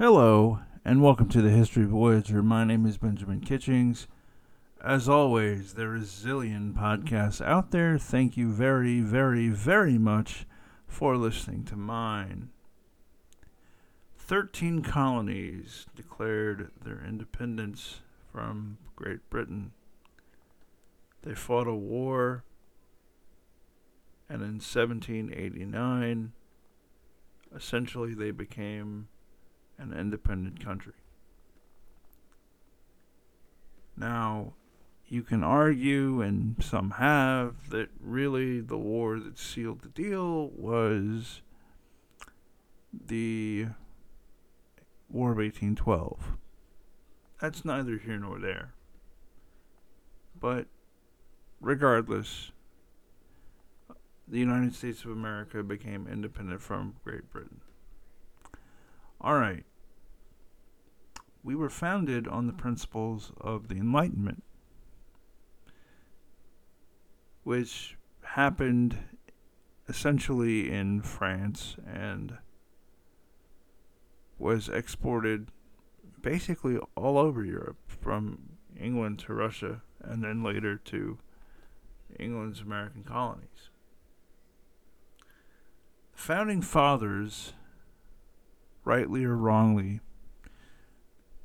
Hello, and welcome to the History Voyager. My name is Benjamin Kitchings. As always, there is zillion podcasts out there. Thank you very, very, very much for listening to mine. Thirteen colonies declared their independence from Great Britain. They fought a war, and in 1789, essentially they became an independent country. Now, you can argue, and some have, that really the war that sealed the deal was the War of 1812. That's neither here nor there. But regardless, the United States of America became independent from Great Britain. All right we were founded on the principles of the Enlightenment, which happened essentially in France and was exported basically all over Europe, from England to Russia, and then later to England's American colonies. The founding fathers, rightly or wrongly,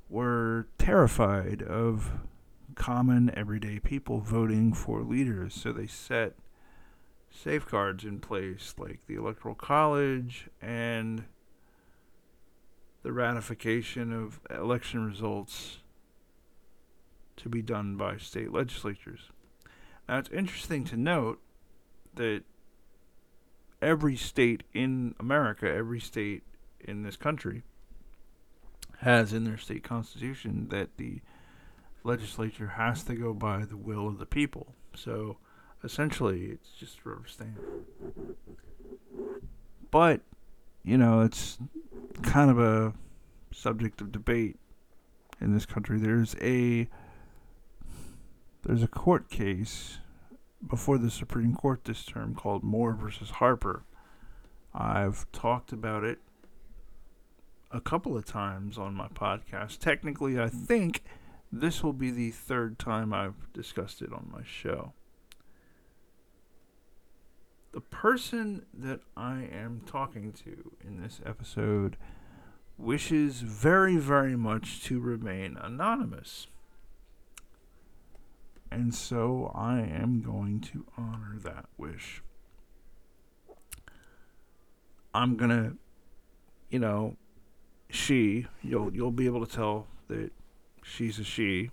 were terrified of common everyday people voting for leaders, so they set safeguards in place like the Electoral College and the ratification of election results to be done by state legislatures. Now, it's interesting to note that every state in America, every state in this country, has in their state constitution that the legislature has to go by the will of the people. So essentially, it's just rubber stamp. But, you know, it's kind of a subject of debate in this country. There's a there's a court case before the Supreme Court this term called Moore versus Harper. I've talked about it a couple of times on my podcast. Technically, I think this will be the third time I've discussed it on my show. The person that I am talking to in this episode wishes very, very much to remain anonymous. And so I am going to honor that wish. I'm going to, you know, she, you'll you'll be able to tell that she's a she,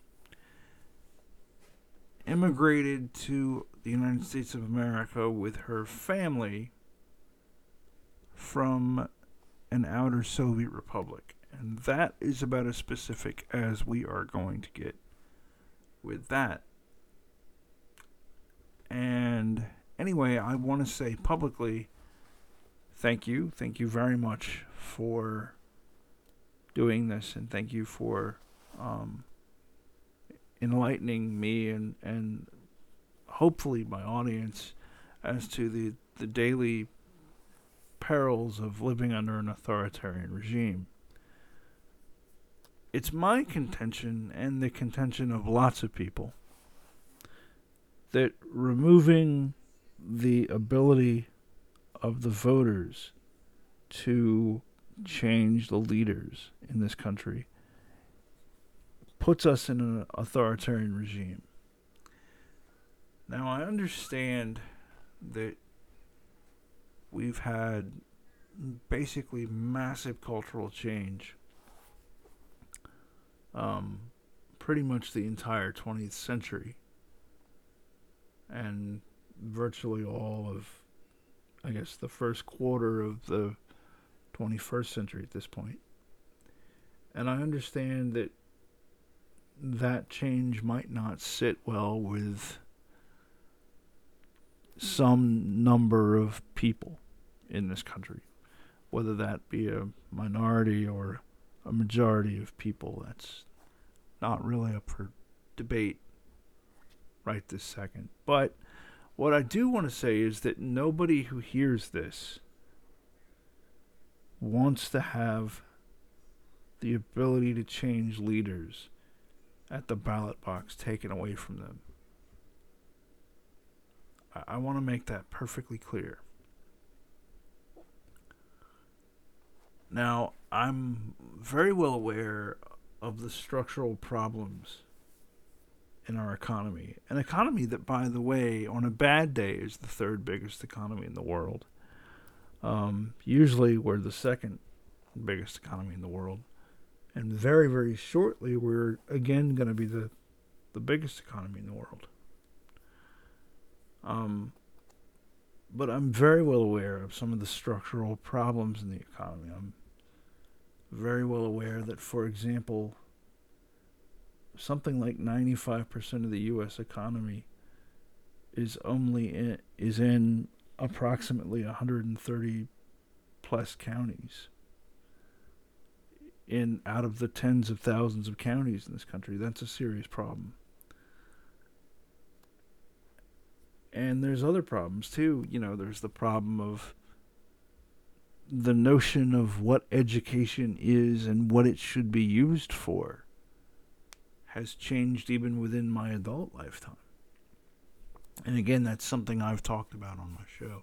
immigrated to the United States of America with her family from an outer Soviet republic. And that is about as specific as we are going to get with that. And anyway, I want to say publicly thank you. Thank you very much for doing this, and thank you for um, enlightening me and and hopefully my audience as to the the daily perils of living under an authoritarian regime. It's my contention and the contention of lots of people that removing the ability of the voters to change the leaders in this country puts us in an authoritarian regime. Now, I understand that we've had basically massive cultural change um, pretty much the entire 20th century and virtually all of, I guess, the first quarter of the 21st century at this point. And I understand that that change might not sit well with some number of people in this country, whether that be a minority or a majority of people. That's not really up for debate right this second. But what I do want to say is that nobody who hears this wants to have the ability to change leaders at the ballot box taken away from them. I, I want to make that perfectly clear. Now, I'm very well aware of the structural problems in our economy. An economy that, by the way, on a bad day is the third biggest economy in the world. Um, usually, we're the second biggest economy in the world. And very, very shortly, we're again going to be the, the biggest economy in the world. Um, but I'm very well aware of some of the structural problems in the economy. I'm very well aware that, for example, something like 95% of the U.S. economy is only in, is in approximately 130 plus counties. In out of the tens of thousands of counties in this country that's a serious problem. And there's other problems too. You know there's the problem of the notion of what education is and what it should be used for has changed even within my adult lifetime and again, that's something I've talked about on my show.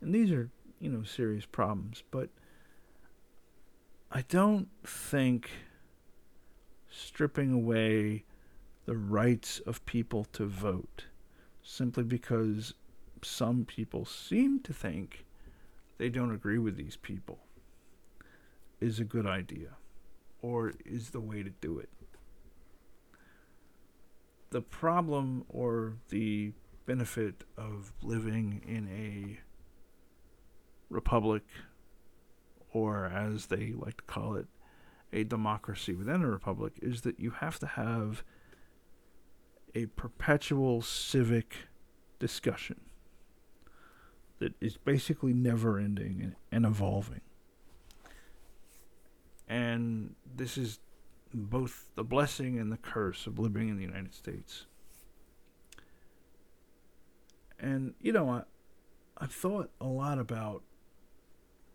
And these are, you know, serious problems. But I don't think stripping away the rights of people to vote simply because some people seem to think they don't agree with these people is a good idea or is the way to do it. The problem or the benefit of living in a republic, or as they like to call it, a democracy within a republic, is that you have to have a perpetual civic discussion that is basically never ending and evolving. And this is both the blessing and the curse of living in the United States. And you know, I I've thought a lot about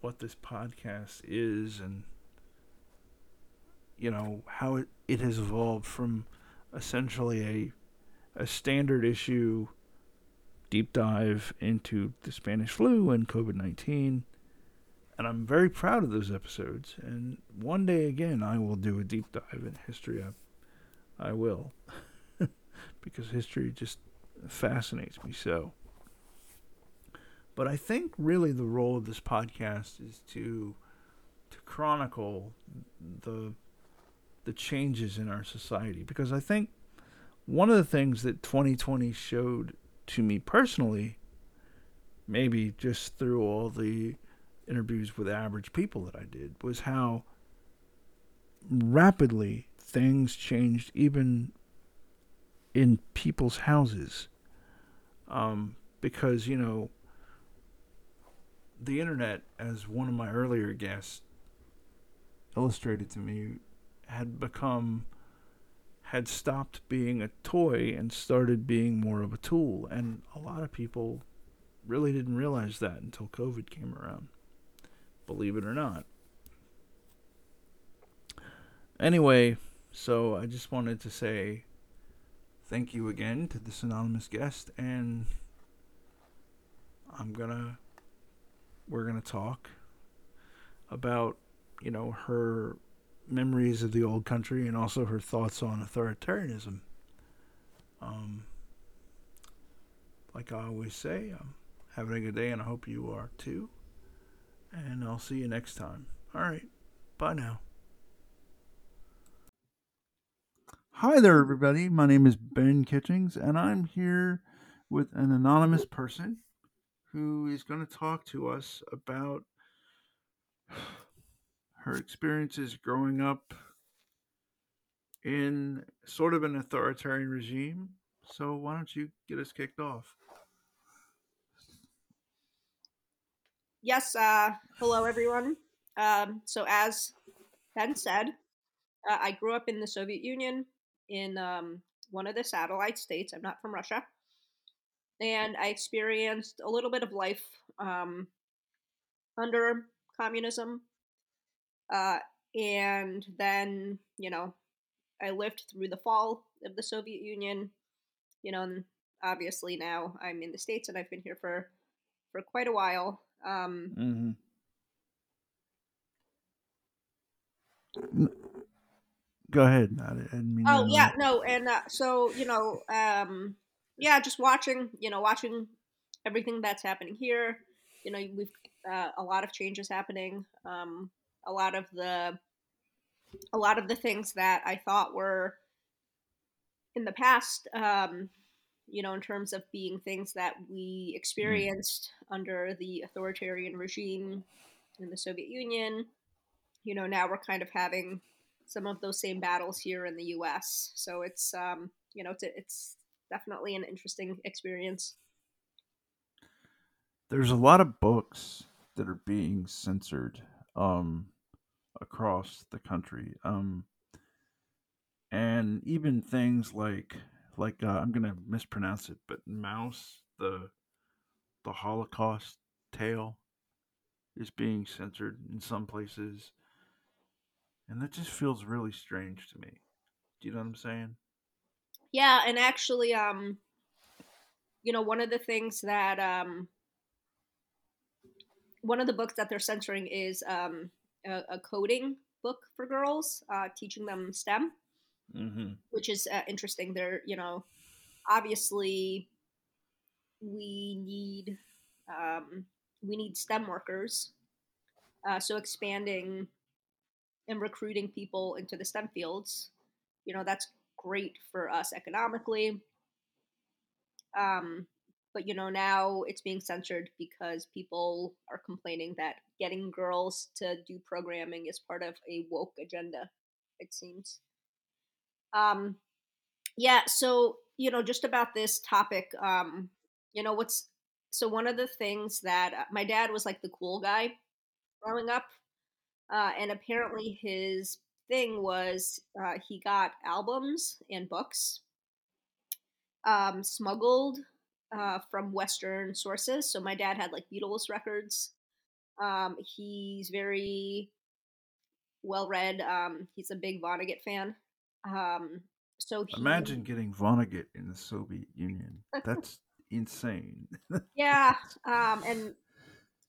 what this podcast is and you know how it, it has evolved from essentially a a standard issue deep dive into the Spanish flu and COVID 19. And I'm very proud of those episodes. And one day again, I will do a deep dive in history. I, I will. because history just fascinates me so. But I think really the role of this podcast is to to chronicle the the changes in our society. Because I think one of the things that 2020 showed to me personally maybe just through all the interviews with average people that I did was how rapidly things changed even in people's houses. Um, because you know the internet, as one of my earlier guests illustrated to me, had become had stopped being a toy and started being more of a tool. And a lot of people really didn't realize that until COVID came around. Believe it or not. Anyway, so I just wanted to say thank you again to this anonymous guest, and I'm gonna we're going to talk about, you know, her memories of the old country and also her thoughts on authoritarianism. Um, like I always say, I'm having a good day and I hope you are too. And I'll see you next time. All right. Bye now. Hi there, everybody. My name is Ben Kitchings, and I'm here with an anonymous person who is going to talk to us about her experiences growing up in sort of an authoritarian regime. So, why don't you get us kicked off? Yes. Uh, hello, everyone. Um, so, as Ben said, uh, I grew up in the Soviet Union in um, one of the satellite states. I'm not from Russia and I experienced a little bit of life um, under communism. Uh, and then you know I lived through the fall of the Soviet Union, you know, and obviously now I'm in the states and I've been here for for quite a while. Um, Mm-hmm. Go ahead. I mean oh yeah, no, and uh, so you know, um, yeah, just watching, you know, watching everything that's happening here. You know, we've uh, a lot of changes happening. Um, a lot of the a lot of the things that I thought were in the past, um, you know, in terms of being things that we experienced under the authoritarian regime in the Soviet Union, you know, now we're kind of having some of those same battles here in the U.S. So it's, um, you know, it's, it's definitely an interesting experience. There's a lot of books that are being censored um, across the country, um, and even things like like uh, I'm gonna mispronounce it, but Maus the the Holocaust tale is being censored in some places, and that just feels really strange to me. Do you know what I'm saying? Yeah, and actually, um, you know, one of the things that um, one of the books that they're censoring is um, a, a coding book for girls, uh, teaching them STEM, Mm-hmm. which is uh, interesting. They're, you know, obviously we need um, we need STEM workers, uh, so expanding and recruiting people into the STEM fields, you know, that's great for us economically. Um, but you know now it's being censored because people are complaining that getting girls to do programming is part of a woke agenda. It seems. Um, yeah. So you know, just about this topic, um, you know, what's so one of the things that uh, my dad was like the cool guy growing up, uh, and apparently his thing was uh, he got albums and books um, smuggled uh, from Western sources. So my dad had like Beatles records. Um, he's very well read. Um, he's a big Vonnegut fan. Um, so he, Imagine getting Vonnegut in the Soviet Union. That's insane. yeah, um, and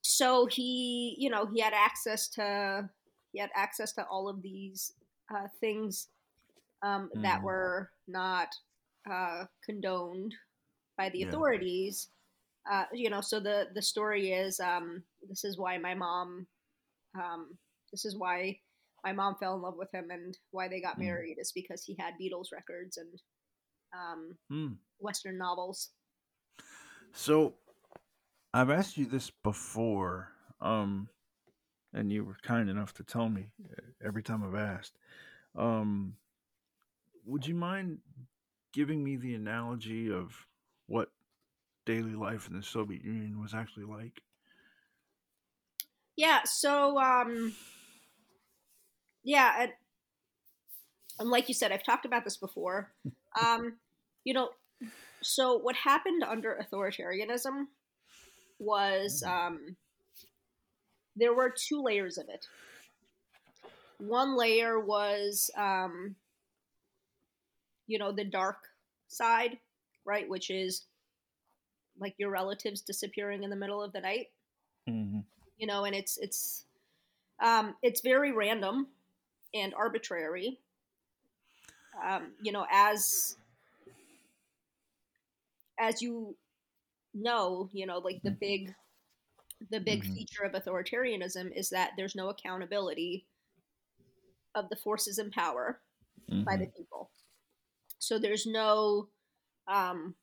so he, you know, he had access to he had access to all of these uh, things um, that Mhm. were not uh, condoned by the Yeah. authorities. Uh, you know, so the the story is um, this is why my mom, um, this is why my mom fell in love with him and why they got Mm. married is because he had Beatles records and um, Hmm. Western novels. So, I've asked you this before, um, and you were kind enough to tell me uh, every time I've asked. Um, would you mind giving me the analogy of what daily life in the Soviet Union was actually like? Yeah, so um, yeah, and, and like you said, I've talked about this before. Um, you know, so what happened under authoritarianism was um, there were two layers of it. One layer was, um, you know, the dark side, right, which is like your relatives disappearing in the middle of the night Mm-hmm. you know and it's it's um, it's very random and arbitrary um, you know as as you know you know like the big the big Mhm. feature of authoritarianism is that there's no accountability of the forces in power by the people so there's no um,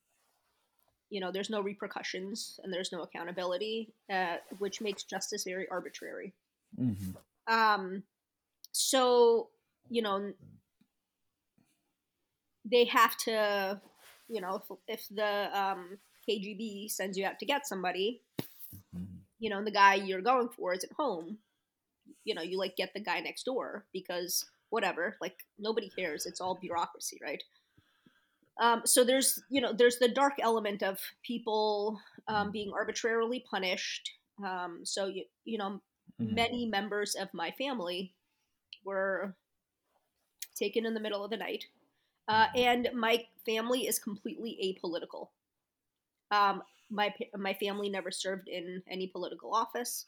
you know there's no repercussions and there's no accountability uh, which makes justice very arbitrary Mm-hmm. um so you know they have to you know if, if the um kgb sends you out to get somebody Mm-hmm. You know and the guy you're going for is at home you know you like get the guy next door because whatever like nobody cares it's all bureaucracy right um, so there's you know there's the dark element of people um, being arbitrarily punished um, so you, you know Mhm. many members of my family were taken in the middle of the night. Uh, and my family is completely apolitical. Um, my my family never served in any political office.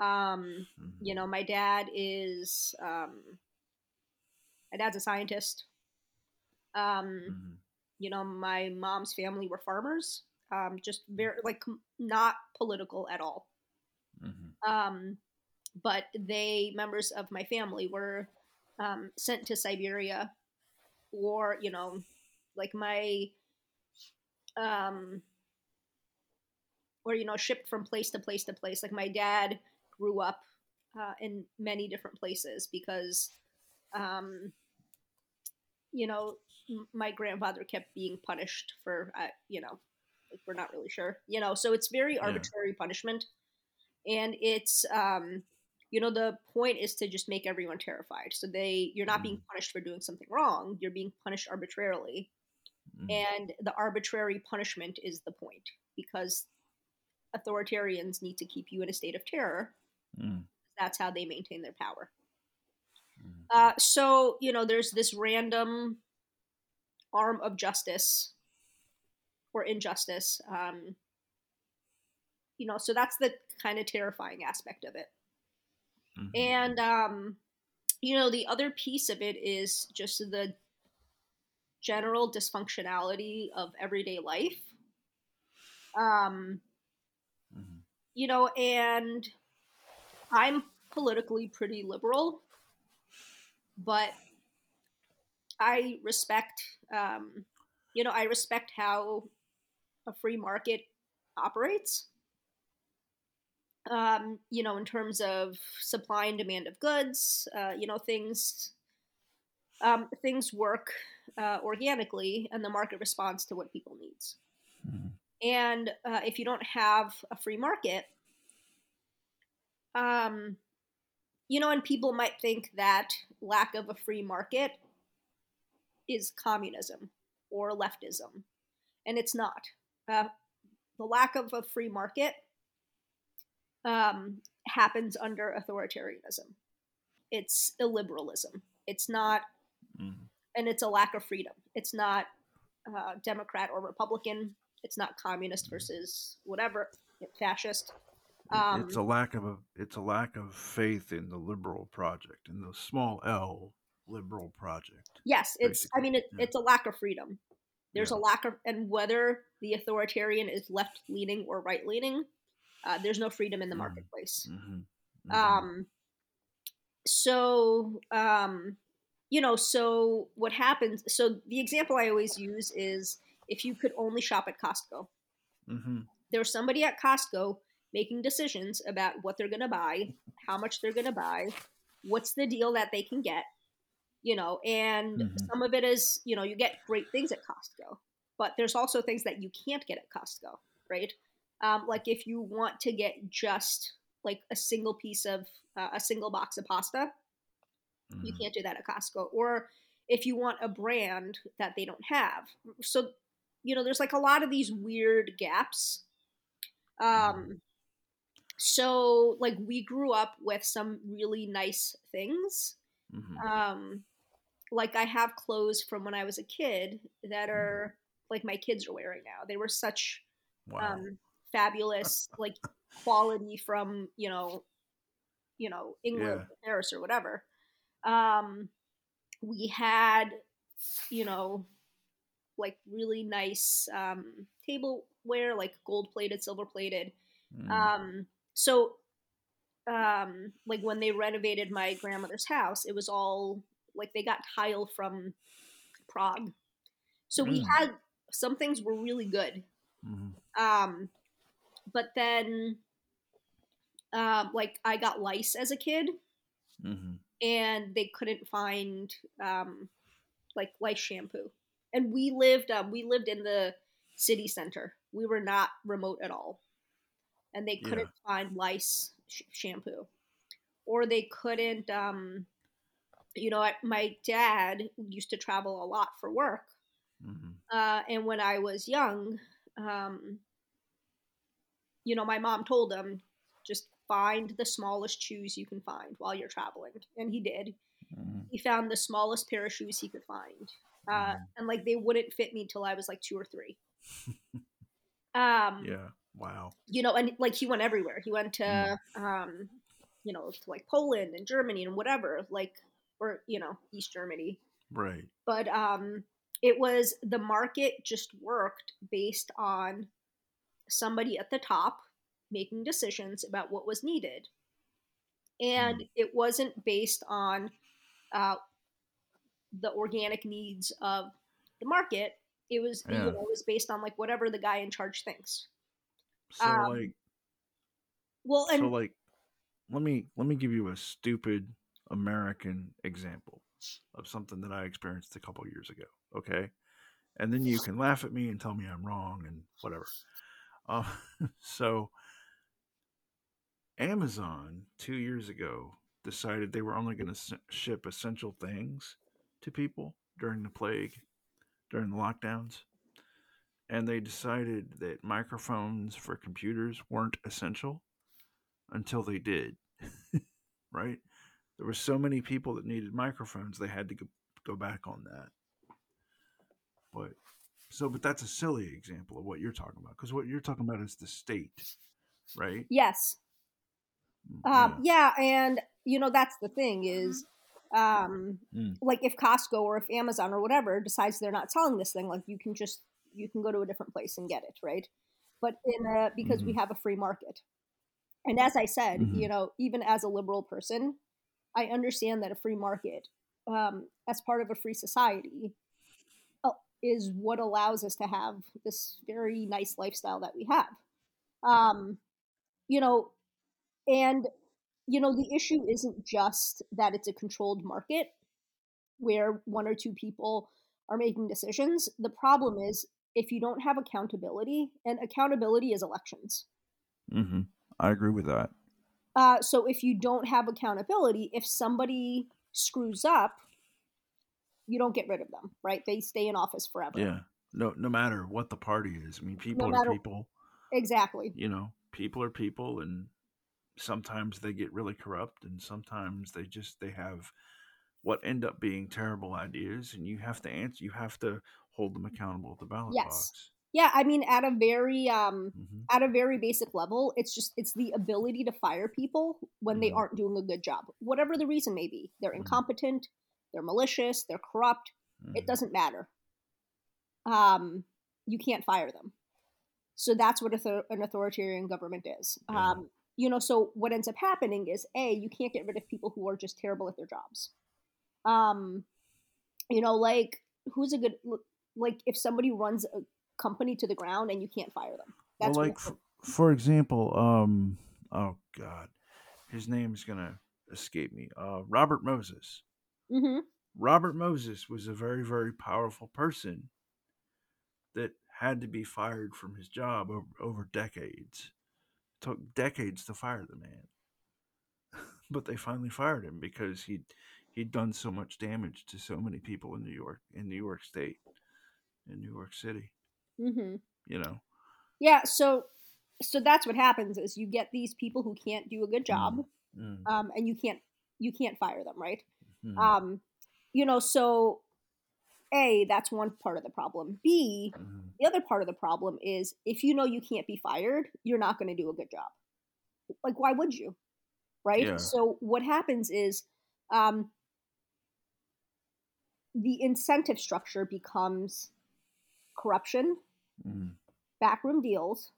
Um, you know, my dad is um, my dad's a scientist. Um, Mhm. you know, my mom's family were farmers. Um, just very like not political at all. Mhm. Um, but they members of my family were um, sent to Siberia, or you know, like my um, or you know, shipped from place to place to place. Like my dad grew up uh, in many different places because, um, you know, m- my grandfather kept being punished for, uh, you know, like we're not really sure, you know. So it's very Yeah. arbitrary punishment, and it's, um, you know, the point is to just make everyone terrified. So they, you're not being punished for doing something wrong. You're being punished arbitrarily, Mhm. and the arbitrary punishment is the point because authoritarians need to keep you in a state of terror Mhm. that's how they maintain their power Mhm. uh, so you know there's this random arm of justice or injustice um, you know so that's the kind of terrifying aspect of it Mhm. and um, you know the other piece of it is just the general dysfunctionality of everyday life um. You know, and I'm politically pretty liberal, but I respect, um, you know, I respect how a free market operates. Um, you know, in terms of supply and demand of goods, uh, you know, things um, things work uh, organically, and the market responds to what people needs. Mhm. And uh, if you don't have a free market, um, you know, and people might think that lack of a free market is communism or leftism, and it's not. Uh, the lack of a free market um, happens under authoritarianism. It's illiberalism. It's not, Mhm. and it's a lack of freedom. It's not uh, Democrat or Republican. It's not communist versus whatever fascist. Um, it's a lack of a it's a lack of faith in the liberal project in the small L liberal project. Yes, it's. I mean, it, yeah. it's a lack of freedom. There's Yeah. a lack of, and whether the authoritarian is left leaning or right leaning, uh, there's no freedom in the Mhm. marketplace. Mhm. Mhm. Um, so, um, you know, so what happens? So the example I always use is if you could only shop at Costco. Mhm. There's somebody at Costco making decisions about what they're going to buy, how much they're going to buy, what's the deal that they can get, you know, and Mhm. some of it is, you know, you get great things at Costco, but there's also things that you can't get at Costco, right? Um, like if you want to get just like a single piece of uh, a single box of pasta, you Mhm. can't do that at Costco. Or if you want a brand that they don't have. So, you know, there's like a lot of these weird gaps. Um, so, like, we grew up with some really nice things. Mhm. Um, like, I have clothes from when I was a kid that are like my kids are wearing now. They were such Wow. um, fabulous, like, quality from, you know, you know, England, Yeah. or Paris, or whatever. Um, we had, you know, like really nice um, tableware, like gold plated, silver plated. Mhm. Um, so, um, like when they renovated my grandmother's house, it was all like they got tile from Prague. So we Mm. had some things were really good. Mhm. Um, but then, um, like I got lice as a kid, Mhm. and they couldn't find um, like lice shampoo. And we lived um, we lived in the city center. We were not remote at all, and they couldn't find lice sh- shampoo, or they couldn't. Um, you know, I, my dad used to travel a lot for work, Mhm. uh, and when I was young, um, you know, my mom told him just find the smallest shoes you can find while you're traveling, and he did. Mm, he found the smallest pair of shoes he could find, uh, and like they wouldn't fit me till I was like two or three. um, yeah. Wow. you know, and like he went everywhere. He went to, Mm. um, you know, to like Poland and Germany and whatever, like, or you know, East Germany. Right. But um, it was the market just worked based on somebody at the top making decisions about what was needed, and Mm. it wasn't based on uh, the organic needs of the market. It was, you know, it was based on like whatever the guy in charge thinks. So Um, like Well, and so like let me let me give you a stupid American example of something that I experienced a couple years ago, okay? And then you can laugh at me and tell me I'm wrong and whatever. Uh, so Amazon 2 years ago decided they were only going to ship essential things to people during the plague, during the lockdowns. And they decided that microphones for computers weren't essential until they did. right? There were so many people that needed microphones, they had to go, back on that. But so, but that's a silly example of what you're talking about because what you're talking about is the state, right? yes, Mm, um, yeah, and you know that's the thing is, um, Mm. like if Costco or if Amazon or whatever decides they're not selling this thing, like you can just you can go to a different place and get it, right? But in a, because we have a free market, and as I said, Mhm. you know, even as a liberal person, I understand that a free market, um, as part of a free society, uh, is what allows us to have this very nice lifestyle that we have. Um, you know, and you know the issue isn't just that it's a controlled market where one or two people are making decisions. The problem is if you don't have accountability, and accountability is elections. Mm-hmm. I agree with that. Uh, so if you don't have accountability, if somebody screws up, you don't get rid of them, right? They stay in office forever. Yeah. No, no matter what the party is. I mean, people matter- are people. Exactly. You know, people are people, and sometimes they get really corrupt, and sometimes they just they have what end up being terrible ideas, and you have to answer. You have to hold them accountable at the ballot Yes. box. Yeah, I mean, at a very um, hmm at a very basic level, it's just it's the ability to fire people when they Mhm. aren't doing a good job, whatever the reason may be. They're Mhm. incompetent, they're malicious, they're corrupt. Mm-hmm. It doesn't matter. Um, you can't fire them. So that's what an authoritarian government is. Um, you know, so what ends up happening is a you can't get rid of people who are just terrible at their jobs. Um, you know, like who's a good like if somebody runs a company to the ground and you can't fire them. That's what like f- for example, um, oh god, his name is gonna escape me. Uh, Robert Moses. Mm-hmm. Robert Moses was a very, very powerful person that had to be fired from his job over, over decades. Took decades to fire the man. but they finally fired him because he'd he'd done so much damage to so many people in New York, in New York State, in New York City. Mhm. You know. Yeah, so so that's what happens is you get these people who can't do a good job, Mm, um, and you can't you can't fire them, right? mm, Um, you know, so a that's one part of the problem. B mhm. the other part of the problem is if you know you can't be fired, you're not going to do a good job. Like, why would you? Right. Yeah. So what happens is, um, the incentive structure becomes corruption, Mm, backroom deals,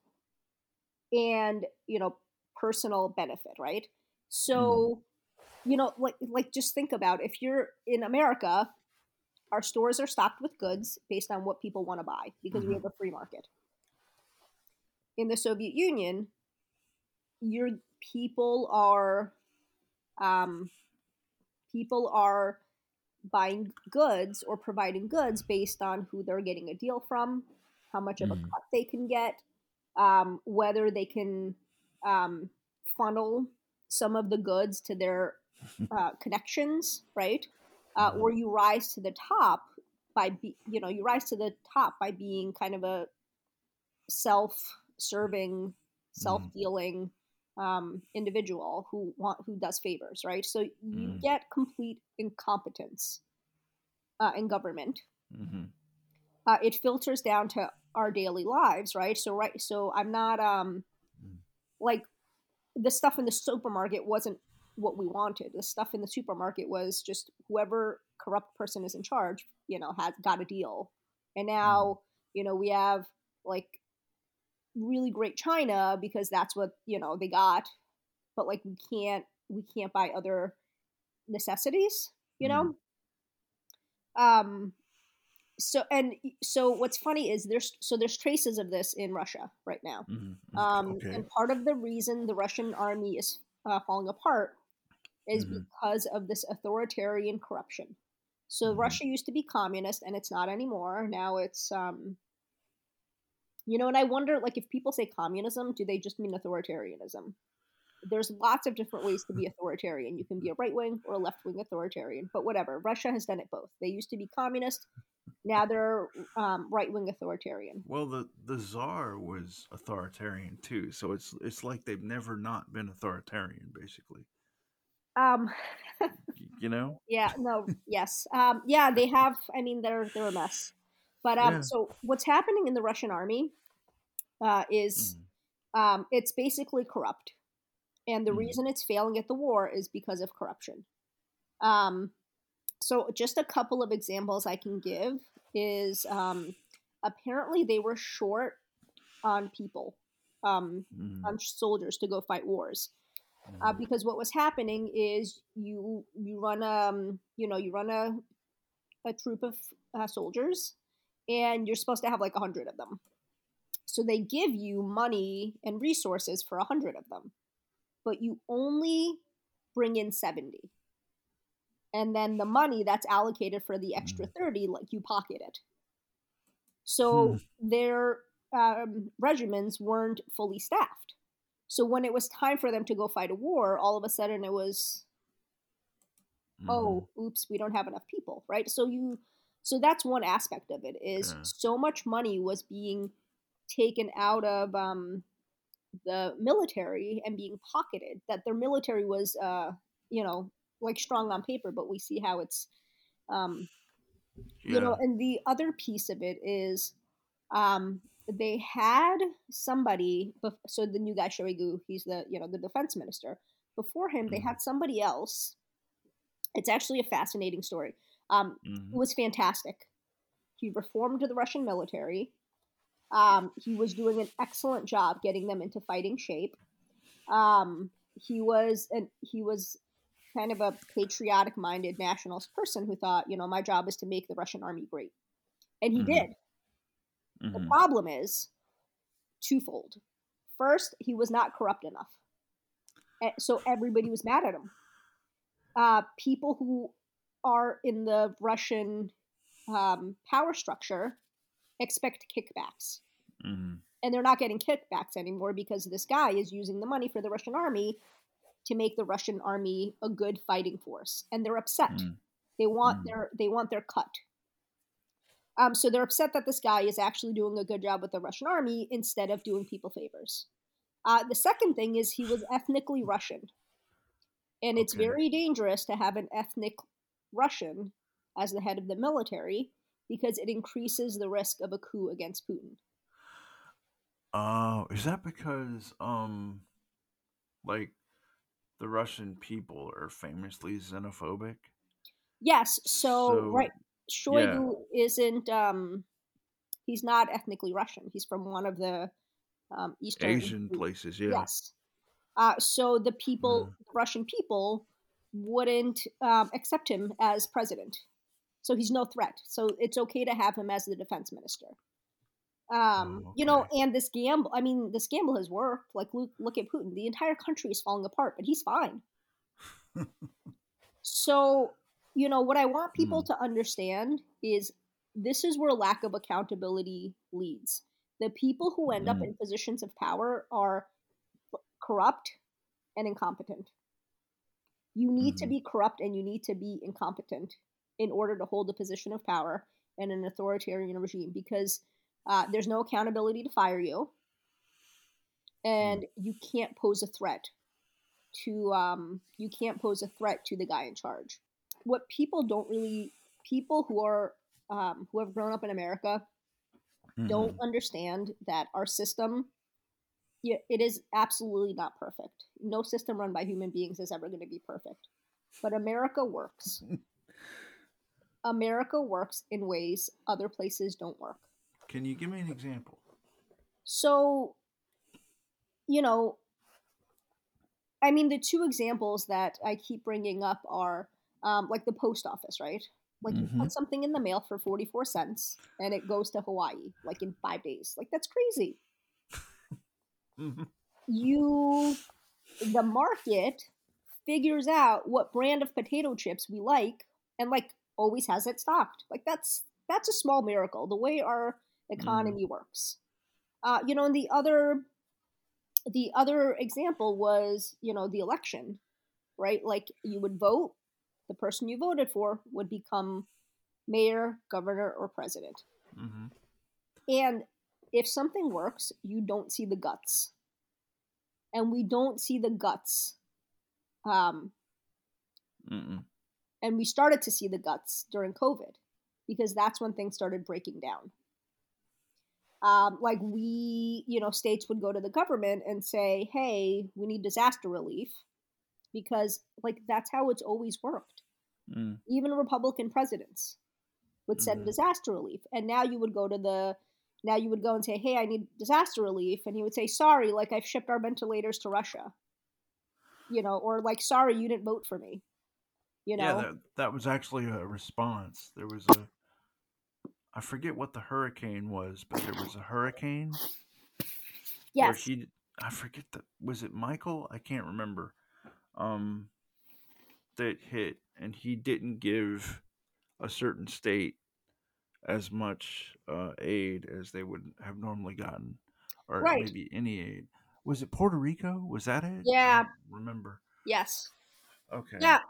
and you know personal benefit. Right. So, you know, like like just think about if you're in America, our stores are stocked with goods based on what people want to buy because we Mhm. have a free market. In the Soviet Union, your people are um, people are buying goods or providing goods based on who they're getting a deal from, how much of a Mhm. cut they can get, um, whether they can um, funnel some of the goods to their uh, connections, right? Uh, Mhm. or you rise to the top by be, you know you rise to the top by being kind of a self-serving, self-dealing um, individual who want who does favors, right? So you Mm. get complete incompetence uh, in government. hmm Uh, it filters down to our daily lives, right? So right, so I'm not um Mm. like the stuff in the supermarket wasn't what we wanted. The stuff in the supermarket was just whoever corrupt person is in charge, you know, has got a deal. And now, you know, we have like really great China because that's what, you know, they got. But like we can't we can't buy other necessities, you know? Um so and so what's funny is there's so there's traces of this in Russia right now. hmm Um, okay. And part of the reason the Russian army is uh, falling apart is Mhm. because of this authoritarian corruption. So Mhm. Russia used to be communist, and it's not anymore. Now it's, um, you know, and I wonder, like, if people say communism, do they just mean authoritarianism? There's lots of different ways to be authoritarian. You can be a right wing or a left wing authoritarian, but whatever. Russia has done it both. They used to be communist, now they're um, right wing authoritarian. Well, the the czar was authoritarian too, so it's it's like they've never not been authoritarian, basically. Um, You know? Yeah, no, yes. Um, yeah, they have I mean they're they're a mess. But um Yeah. so what's happening in the Russian army uh is Mhm. um it's basically corrupt. And the Mhm. reason it's failing at the war is because of corruption. Um so just a couple of examples I can give is um apparently they were short on people um Mhm. on soldiers to go fight wars uh, Mhm. because what was happening is you you run um you know you run a a troop of uh, soldiers and you're supposed to have like a hundred of them. So they give you money and resources for a hundred of them but you only bring in 70 and then the money that's allocated for the extra 30 like you pocket it. So their um, regiments weren't fully staffed so when it was time for them to go fight a war, all of a sudden it was, Mhm. oh, oops, we don't have enough people, right? So you, so that's one aspect of it is Yeah. so much money was being taken out of um, the military and being pocketed that their military was, uh, you know, like strong on paper, but we see how it's, um, you know, and the other piece of it is um, they had somebody. So the new guy Shoigu, he's the you know the defense minister. Before him, they Mhm. had somebody else. It's actually a fascinating story. Um, Mhm. it was fantastic. He reformed the Russian military. Um, he was doing an excellent job getting them into fighting shape. Um, he was and he was kind of a patriotic minded nationalist person who thought, you know, my job is to make the Russian army great. And he Mhm. did. The Mhm. problem is twofold. First, he was not corrupt enough. Eh, So everybody was mad at him. Uh, people who are in the Russian um, power structure expect kickbacks. Mhm. And they're not getting kickbacks anymore because this guy is using the money for the Russian army to make the Russian army a good fighting force. And they're upset. Mm. They want Mm. their they want their cut. Um, so they're upset that this guy is actually doing a good job with the Russian army instead of doing people favors. Uh, the second thing is he was ethnically Russian, and it's Okay. very dangerous to have an ethnic Russian as the head of the military because it increases the risk of a coup against Putin. Oh, is that because um like the Russian people are famously xenophobic? Yes, so, So, right, yeah. Isn't um, he's not ethnically Russian. He's from one of the um, Eastern Asian places, yeah. Yes. Uh, so the people, Yeah. Russian people, wouldn't um, accept him as president. So he's no threat. So it's okay to have him as the defense minister. Um, Oh, You know, and this gamble. I mean, this gamble has worked. Like, look, look at Putin. The entire country is falling apart, but he's fine. so, you know, what I want people Mm. to understand is this is where lack of accountability leads. The people who end up Mm. in positions of power are corrupt and incompetent. You need to Mhm. be corrupt and you need to be incompetent in order to hold a position of power in an authoritarian regime because uh, there's no accountability to fire you. and you can't pose a threat to um, you can't pose a threat to the guy in charge. What people don't really people who are um, who have grown up in America don't Mhm. understand that our system it is absolutely not perfect. No system run by human beings is ever going to be perfect. But America works. America works in ways other places don't work. Can you give me an example? So, you know, I mean, the two examples that I keep bringing up are um, like the post office, right? Like you Mhm. put something in the mail for 44 cents and it goes to Hawaii like in five days. Like, that's crazy. Mhm. You, the market figures out what brand of potato chips we like and like always has it stocked. Like, that's that's a small miracle the way our economy works. Uh, you know, and the other the other example was, you know, the election, right? Like you would vote, the person you voted for would become mayor, governor, or president. Mhm. And if something works, you don't see the guts. And we don't see the guts. Um, Mm-mm. and we started to see the guts during COVID because that's when things started breaking down. Um, like we, you know, states would go to the government and say, "Hey, we need disaster relief," because like that's how it's always worked. Mm. Even Republican presidents would send Mhm. disaster relief, and now you would go to the now you would go and say, "Hey, I need disaster relief," and he would say, "Sorry, like I've shipped our ventilators to Russia," you know, or like, "Sorry, you didn't vote for me," you know. Yeah, that, that was actually a response. There was a, I forget what the hurricane was, but there was a hurricane yes. he, I forget the, was it Michael? I can't remember. Um, that hit, and he didn't give a certain state as much uh, aid as they would have normally gotten, or Right. maybe any aid. Was it Puerto Rico? Was that it? Yeah. remember. Yes. Okay. Yeah.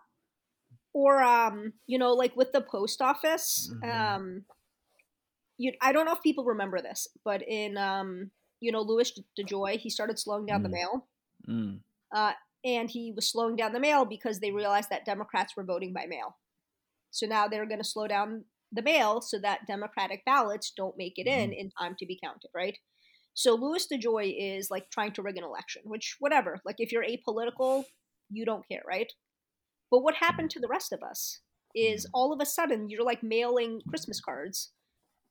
Or um, you know, like with the post office, Mhm. um you I don't know if people remember this, but in um, you know, Louis DeJoy, he started slowing down the Mm. mail. Mm. Uh and he was slowing down the mail because they realized that Democrats were voting by mail. So now they're going to slow down the mail so that Democratic ballots don't make it in mm-hmm. in time to be counted, right? So Louis DeJoy is like trying to rig an election, which whatever. Like if you're apolitical, you don't care, right? But what happened to the rest of us is mm-hmm. all of a sudden you're like mailing Christmas cards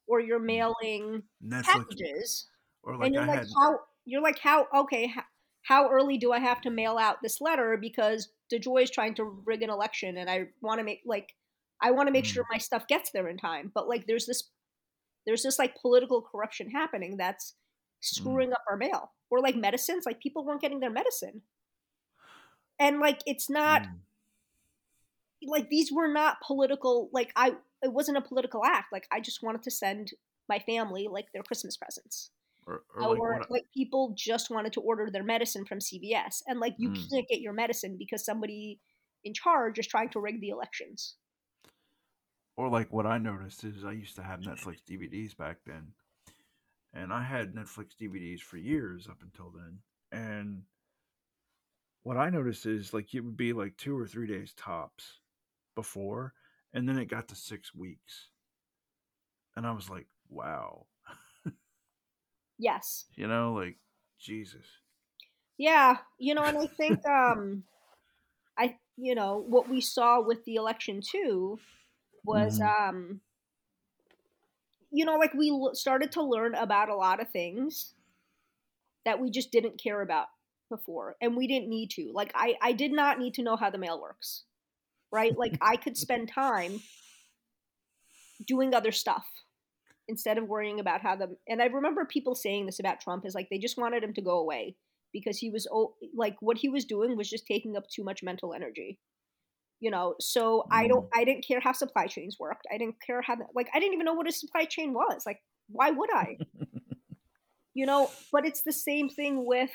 or you're mm-hmm. mailing Netflix, packages or like and you're I like had. how you're like how okay how, how early do I have to mail out this letter because DeJoy is trying to rig an election and I want to make like I want to make Mm. sure my stuff gets there in time but like there's this there's this like political corruption happening that's screwing up our mail or like medicines like people weren't getting their medicine and like it's not Mm. like these were not political like i it wasn't a political act like i just wanted to send my family like their christmas presents or, or or like like, people just wanted to order their medicine from cvs and like you Mm. can't get your medicine because somebody in charge is trying to rig the elections or like what I noticed is I used to have Netflix DVDs back then, and I had Netflix DVDs for years up until then. And what I noticed is like it would be like two or three days tops before, and then it got to six weeks, and I was like, wow, yes you know, like Jesus. yeah you know and i think um i you know what we saw with the election too was Mhm. um you know like we l- started to learn about a lot of things that we just didn't care about before and we didn't need to like i i did not need to know how the mail works right like i could spend time doing other stuff instead of worrying about how the and i remember people saying this about trump is like they just wanted him to go away because he was like what he was doing was just taking up too much mental energy. You know so i don't mm. i didn't care how supply chains worked. I didn't care how like i didn't even know what a supply chain was. Like why would i? You know but it's the same thing with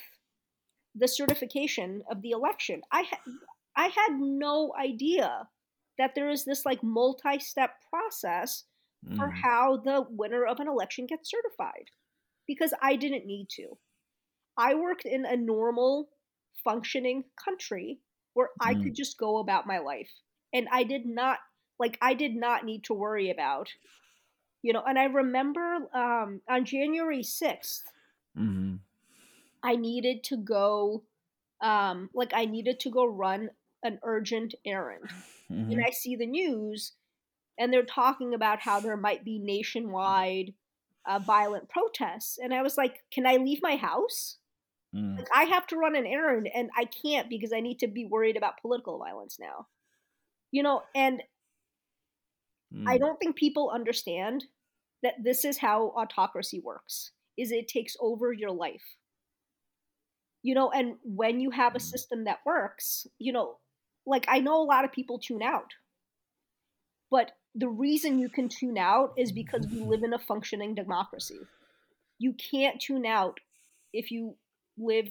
the certification of the election. I ha- i had no idea that there is this like multi-step process for Mhm. how the winner of an election gets certified because i didn't need to I worked in a normal functioning country where I Mm. could just go about my life. And I did not like I did not need to worry about you know, and I remember um on January 6th Mm-hmm. I needed to go um like I needed to go run an urgent errand. Mm-hmm. And I see the news and they're talking about how there might be nationwide uh, violent protests and I was like, "Can I leave my house?" Mm. Like I have to run an errand and I can't because I need to be worried about political violence now. You know, and I Mm. don't think people understand that this is how autocracy works. Is it takes over your life. You know, and when you have a Mm. system that works, you know, like I know a lot of people tune out. But the reason you can tune out is because we live in a functioning democracy. You can't tune out if you live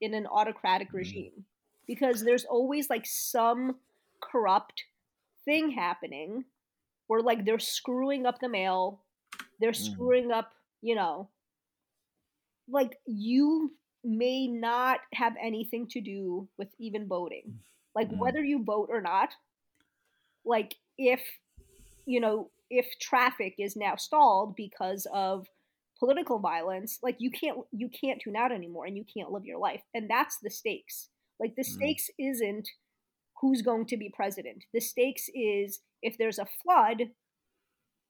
in an autocratic Mm. regime because there's always like some corrupt thing happening where like they're screwing up the mail, they're Mhm. screwing up, you know, like you may not have anything to do with even voting. Like Mm. whether you vote or not, like if you know, if traffic is now stalled because of political violence, like you can't you can't tune out anymore and you can't live your life. And that's the stakes. Like the Mm. stakes isn't who's going to be president. The stakes is if there's a flood,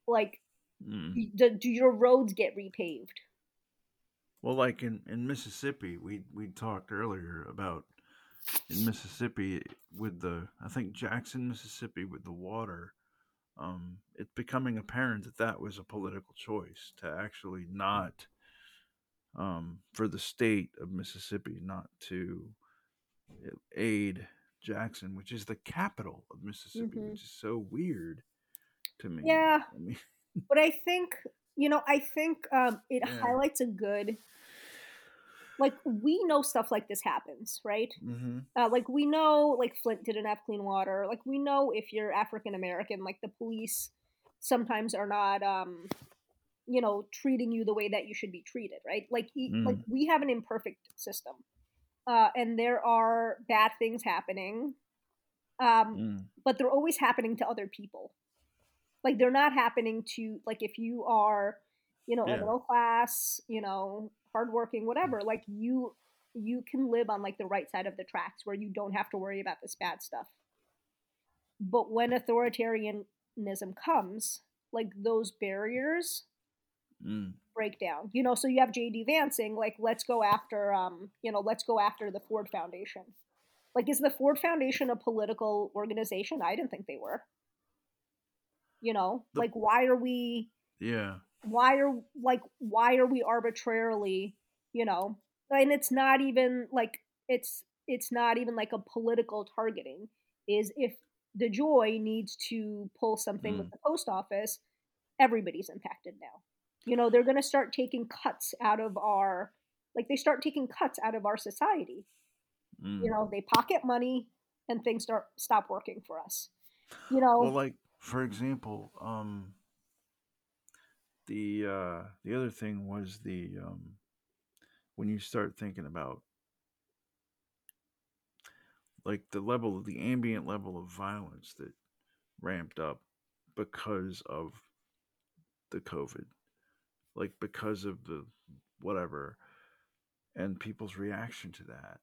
like Mm. do, do your roads get repaved? Well, like in, in Mississippi, we we talked earlier about in Mississippi with the I think Jackson, Mississippi, with the water. Um, it's becoming apparent that that was a political choice to actually not, um, for the state of Mississippi not to aid Jackson, which is the capital of Mississippi, Mhm. which is so weird to me. Yeah. I mean, But I think you know, I think um, it Yeah. highlights a good. Like we know stuff like this happens, right? hmm Uh, like we know, like Flint didn't have clean water. Like we know if you're African American, like the police sometimes are not, um, you know, treating you the way that you should be treated, right? Like, e- like we have an imperfect system, uh, and there are bad things happening, um, mm, but they're always happening to other people. Like they're not happening to like if you are, you know, Yeah. middle class, you know, hardworking, whatever. Like you, you can live on like the right side of the tracks where you don't have to worry about this bad stuff. But when authoritarianism comes, like those barriers mm, break down. You know, so you have JD Vance saying like, let's go after, um, you know, let's go after the Ford Foundation. Like, is the Ford Foundation a political organization? I didn't think they were. You know, The- like why are we yeah. Why are like why are we arbitrarily, you know, and it's not even like it's it's not even like a political targeting. Is if DeJoy needs to pull something with Mm. the post office, everybody's impacted now. You know, they're going to start taking cuts out of our like they start taking cuts out of our society. Mm. You know, they pocket money and things start stop working for us. You know, Well, like for example, um, the uh, the other thing was the um, when you start thinking about like the level of the ambient level of violence that ramped up because of the COVID, like because of the whatever, and people's reaction to that,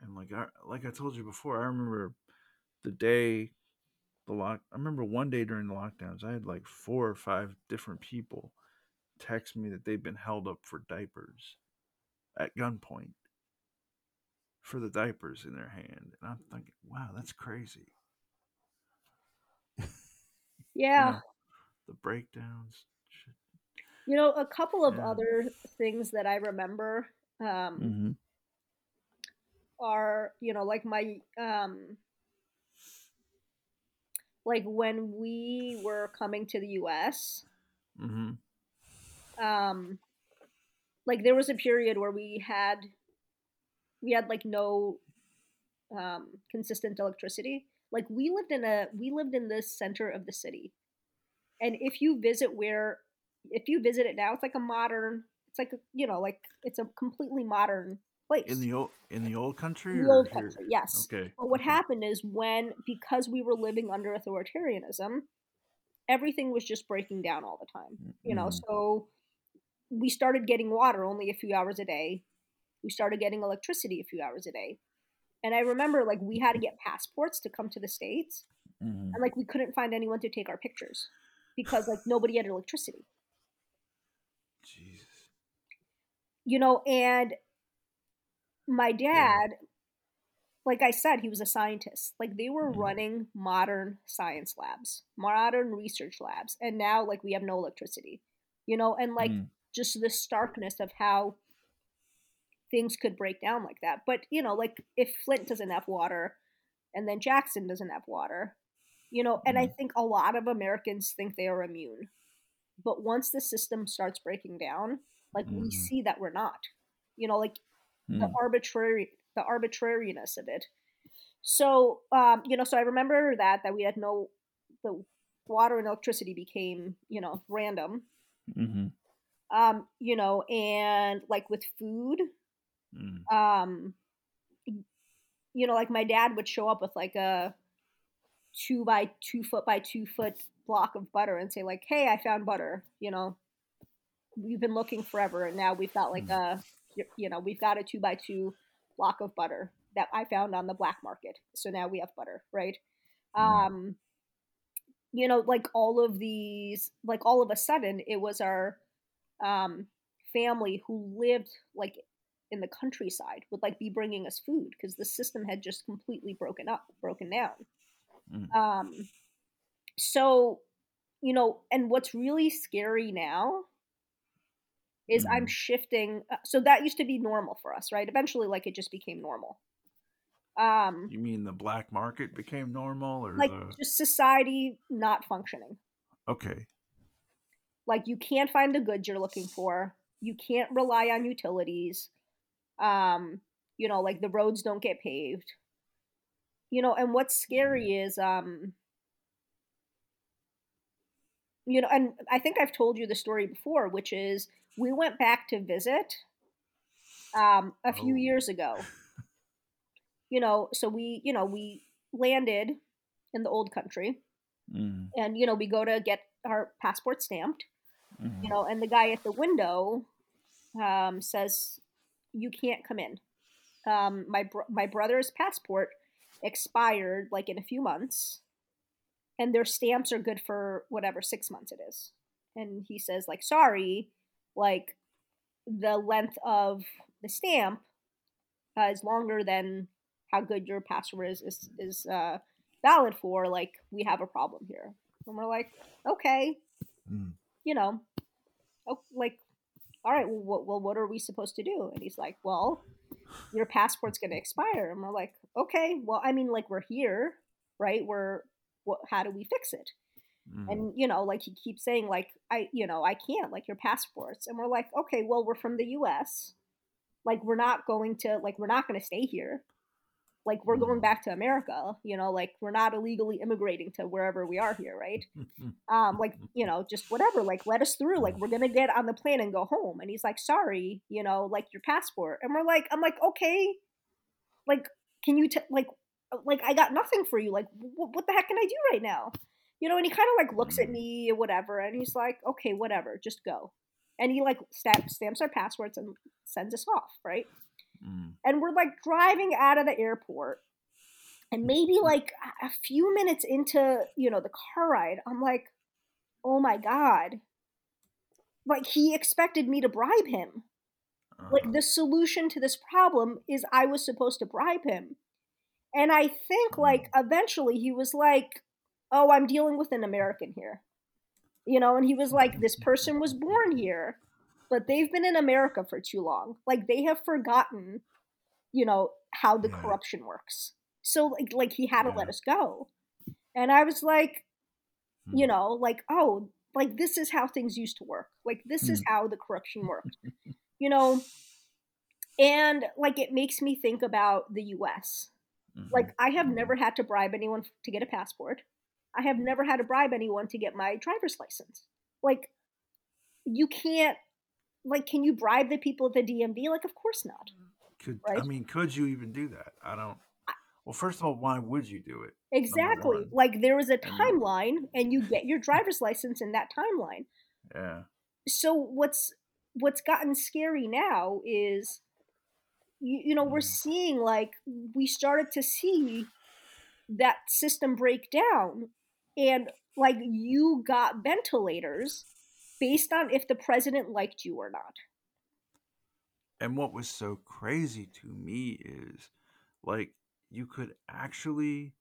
and like I like I told you before, I remember the day the lock. I remember one day during the lockdowns, I had like four or five different people text me that they'd been held up for diapers at gunpoint for the diapers in their hand, and I'm thinking, wow, that's crazy. yeah. know, the breakdowns. You know, a couple of Yeah. other things that I remember um, Mm-hmm. are, you know, like my, um, like when we were coming to the U.S., Mm-hmm. um, like there was a period where we had, we had like no um, consistent electricity. Like we lived in a, we lived in the center of the city, and if you visit where, if you visit it now, it's like a modern, it's It's like a, you know, like it's a completely modern place. In the old in the old country. The or old here? yes. Okay. But what okay. happened is when because we were living under authoritarianism, everything was just breaking down all the time. You know, Mhm. so we started getting water only a few hours a day. We started getting electricity a few hours a day. And I remember like we had to get passports to come to the states Mhm. and like we couldn't find anyone to take our pictures because like nobody had electricity. Jesus. You know, and my dad like I said, he was a scientist. Like they were Mhm. running modern science labs, modern research labs, and now like we have no electricity. You know, and like Mm. just the starkness of how things could break down like that. But you know, like if Flint doesn't have water, and then Jackson doesn't have water, you know, and I Mm. think a lot of Americans think they are immune. But once the system starts breaking down, like we Mhm. see that we're not. You know, like the Mm. arbitrary the arbitrariness of it. So, um, you know, so I remember that that we had no the water and electricity became, you know, random. Mhm. Um, you know, and like with food, Mm. um, you know, like my dad would show up with like a two by two foot by two foot block of butter and say like, "Hey, I found butter." You know, we've been looking forever, and now we've got like Mm. a, you know, we've got a two by two block of butter that I found on the black market. So now we have butter, right? Mm. Um, you know, like all of these, like all of a sudden, it was our um, family who lived like in the countryside would like be bringing us food because the system had just completely broken up, broken down. Mm. Um, so, you know, and what's really scary now is I'm Mhm. shifting. uh, So that used to be normal for us, right? Eventually, like it just became normal. Um, You mean the black market became normal, or like the? just society not functioning. Okay. Like you can't find the goods you're looking for. You can't rely on utilities. Um, you know, like the roads don't get paved. You know, and what's scary is um you know, and I think I've told you the story before, which is we went back to visit um a few Oh. years ago. You know, so we, you know, we landed in the old country Mm. and you know, we go to get our passport stamped Mhm. you know, and the guy at the window um, says, "You can't come in. Um, my br- my brother's passport expired like in a few months, and their stamps are good for whatever six months it is." And he says, "Like, sorry, like the length of the stamp uh, is longer than how good your password is is is uh, valid for. Like, we have a problem here." And we're like, "Okay." Mm. you know, oh, like, all right, well what, well, what are we supposed to do? And he's like, well, your passport's going to expire. And we're like, okay, well, I mean, like, we're here, right? We're, what, how do we fix it? Mm. And, you know, like, he keeps saying, like, I, you know, I can't, like, your passports. And we're like, okay, well, we're from the US. Like, we're not going to, like, we're not going to stay here. Like, we're going Mm. back to America, you know, like, we're not illegally immigrating to wherever we are here, right? um like you know just whatever like let us through like we're gonna get on the plane and go home and he's like sorry you know like your passport and we're like i'm like okay like can you t- like like i got nothing for you like w- what the heck can i do right now you know and he kind of like looks at Mm. me or whatever and he's like okay whatever just go. And he like stamp, stamps our passports and sends us off right? Mm. and we're like driving out of the airport and maybe like a- few minutes into you know the car ride i'm like oh my god. Like he expected me to bribe him. Like Uh-huh. the solution to this problem is i was supposed to bribe him. And i think like eventually he was like oh i'm dealing with an american here. You know and he was like this person was born here but they've been in america for too long. Like they have forgotten you know how the Yeah. corruption works. So like like he had to let us go. And i was like you Mm. know like oh like this is how things used to work. Like this is Mm. how the corruption worked. You know and like it makes me think about the us Mhm. like i have never had to bribe anyone to get a passport i have never had to bribe anyone to get my driver's license like you can't like, can you bribe the people at the DMV? Like, of course not. Could Right. I mean, could you even do that? I don't. Well, first of all, why would you do it? Exactly. Like, there is a timeline, and you get your driver's license in that timeline. Yeah. so what's what's gotten scary now is you, you know we're Mm. seeing like we started to see that system break down and like you got ventilators based on if the president liked you or not And what was so crazy to me is like you could actually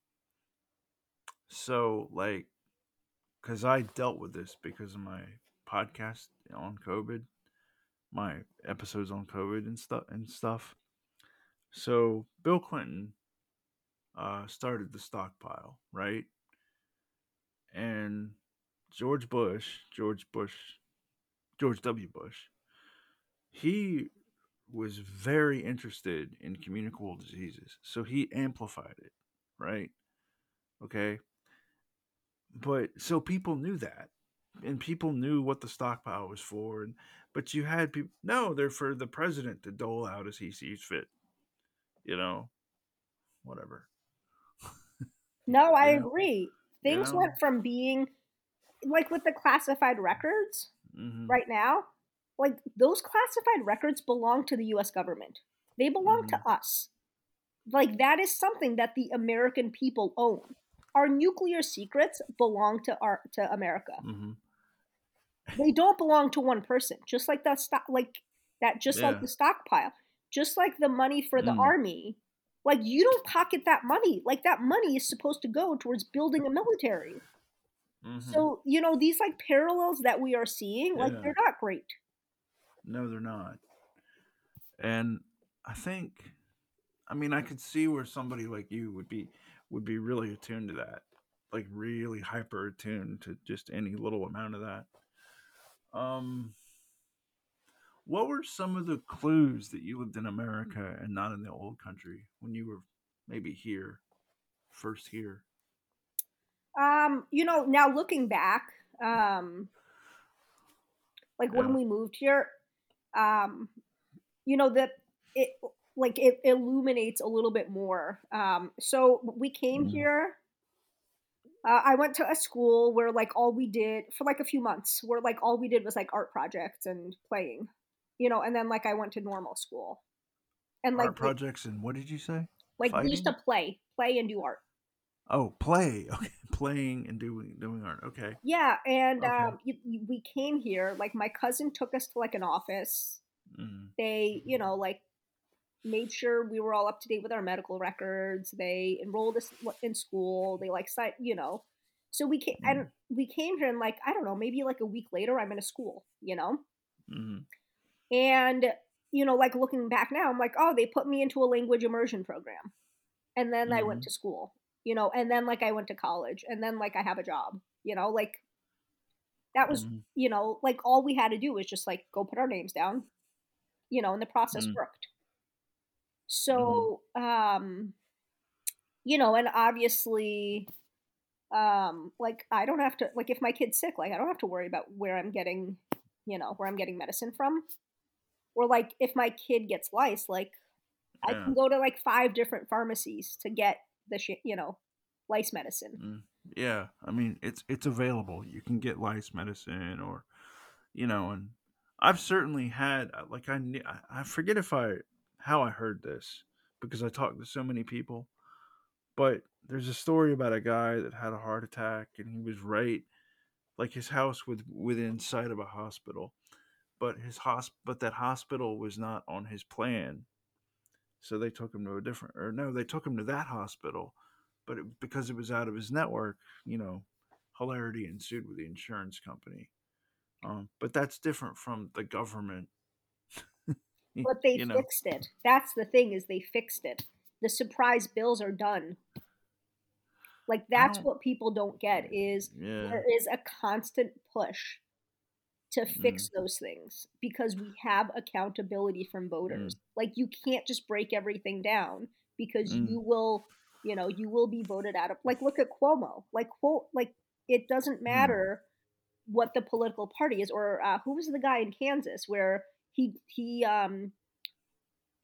so like cuz I dealt with this because of my podcast on COVID, my episodes on COVID and stuff and stuff. So Bill Clinton uh started the stockpile, right? And George Bush, George Bush, George W. Bush, he was very interested in communicable diseases. So he amplified it, right? Okay. But so people knew that. And people knew what the stockpile was for. And but you had people no, they're for the president to dole out as he sees fit. You know, whatever. no i Yeah. agree things Yeah. went from being like with the classified records hmm right now like those classified records belong to the US government. They belong to us. Like that is something that the American people own. Our nuclear secrets belong to our to America. Hmm they don't belong to one person just like that stock like that just like the stockpile. Just like the money for the Mm. army like you don't pocket that money like that money is supposed to go towards building a military hmm so you know these like parallels that we are seeing like Yeah. they're not great No, they're not. And I think, I mean, I could see where somebody like you would be would be really attuned to that, like really hyper attuned to just any little amount of that. Um, what were some of the clues that you lived in America and not in the old country when you were maybe here, first here? Um, you know, now looking back, um, like when we moved here, um, you know that it like it illuminates a little bit more. Um, so we came Mhm. here. Uh, I went to a school where like all we did for like a few months, where like all we did was like art projects and playing, you know, and then like I went to normal school, and like Art projects and what did you say? like we used to play, play and do art. Oh, play. Okay, playing and doing doing art. Okay. Yeah, and Okay. um, you, you, we came here. Like my cousin took us to like an office. Mm, They, you know, like made sure we were all up to date with our medical records. They enrolled us in school. They like, si- you know, so we came and we came here and like I don't know, maybe like a week later, I'm in a school, you know, mm, and you know, like looking back now, I'm like, oh, they put me into a language immersion program, and then I went Mhm. to school, you know, and then like I went to college, and then like I have a job, you know, like that was mhm. you know, like all we had to do was just like go put our names down, you know, and the process Mm. worked. So, um, you know, and obviously, um, like I don't have to like if my kid's sick, like I don't have to worry about where I'm getting, you know, where I'm getting medicine from, or like if my kid gets lice, like I can go to like five different pharmacies to get the shit, you know, lice medicine. Mm. Yeah, I mean it's it's available. You can get lice medicine, or you know, and I've certainly had uh, like I I forget if I how I heard this because I talked to so many people, but there's a story about a guy that had a heart attack and he was right like his house was within sight of a hospital, but his hosp but that hospital was not on his plan, so they took him to a different or no, they took him to that hospital but it, because it was out of his network, you know, hilarity ensued with the insurance company. Um, but that's different from the government. But they you know, fixed it. That's the thing is they fixed it. The surprise bills are done. Like that's what people don't get is yeah, there is a constant push to fix those things because we have accountability from voters. Like you can't just break everything down because Mm. you will, you know, you will be voted out of. Like look at Cuomo. Like quote, like it doesn't matter what the political party is, or uh, who was the guy in Kansas where he he um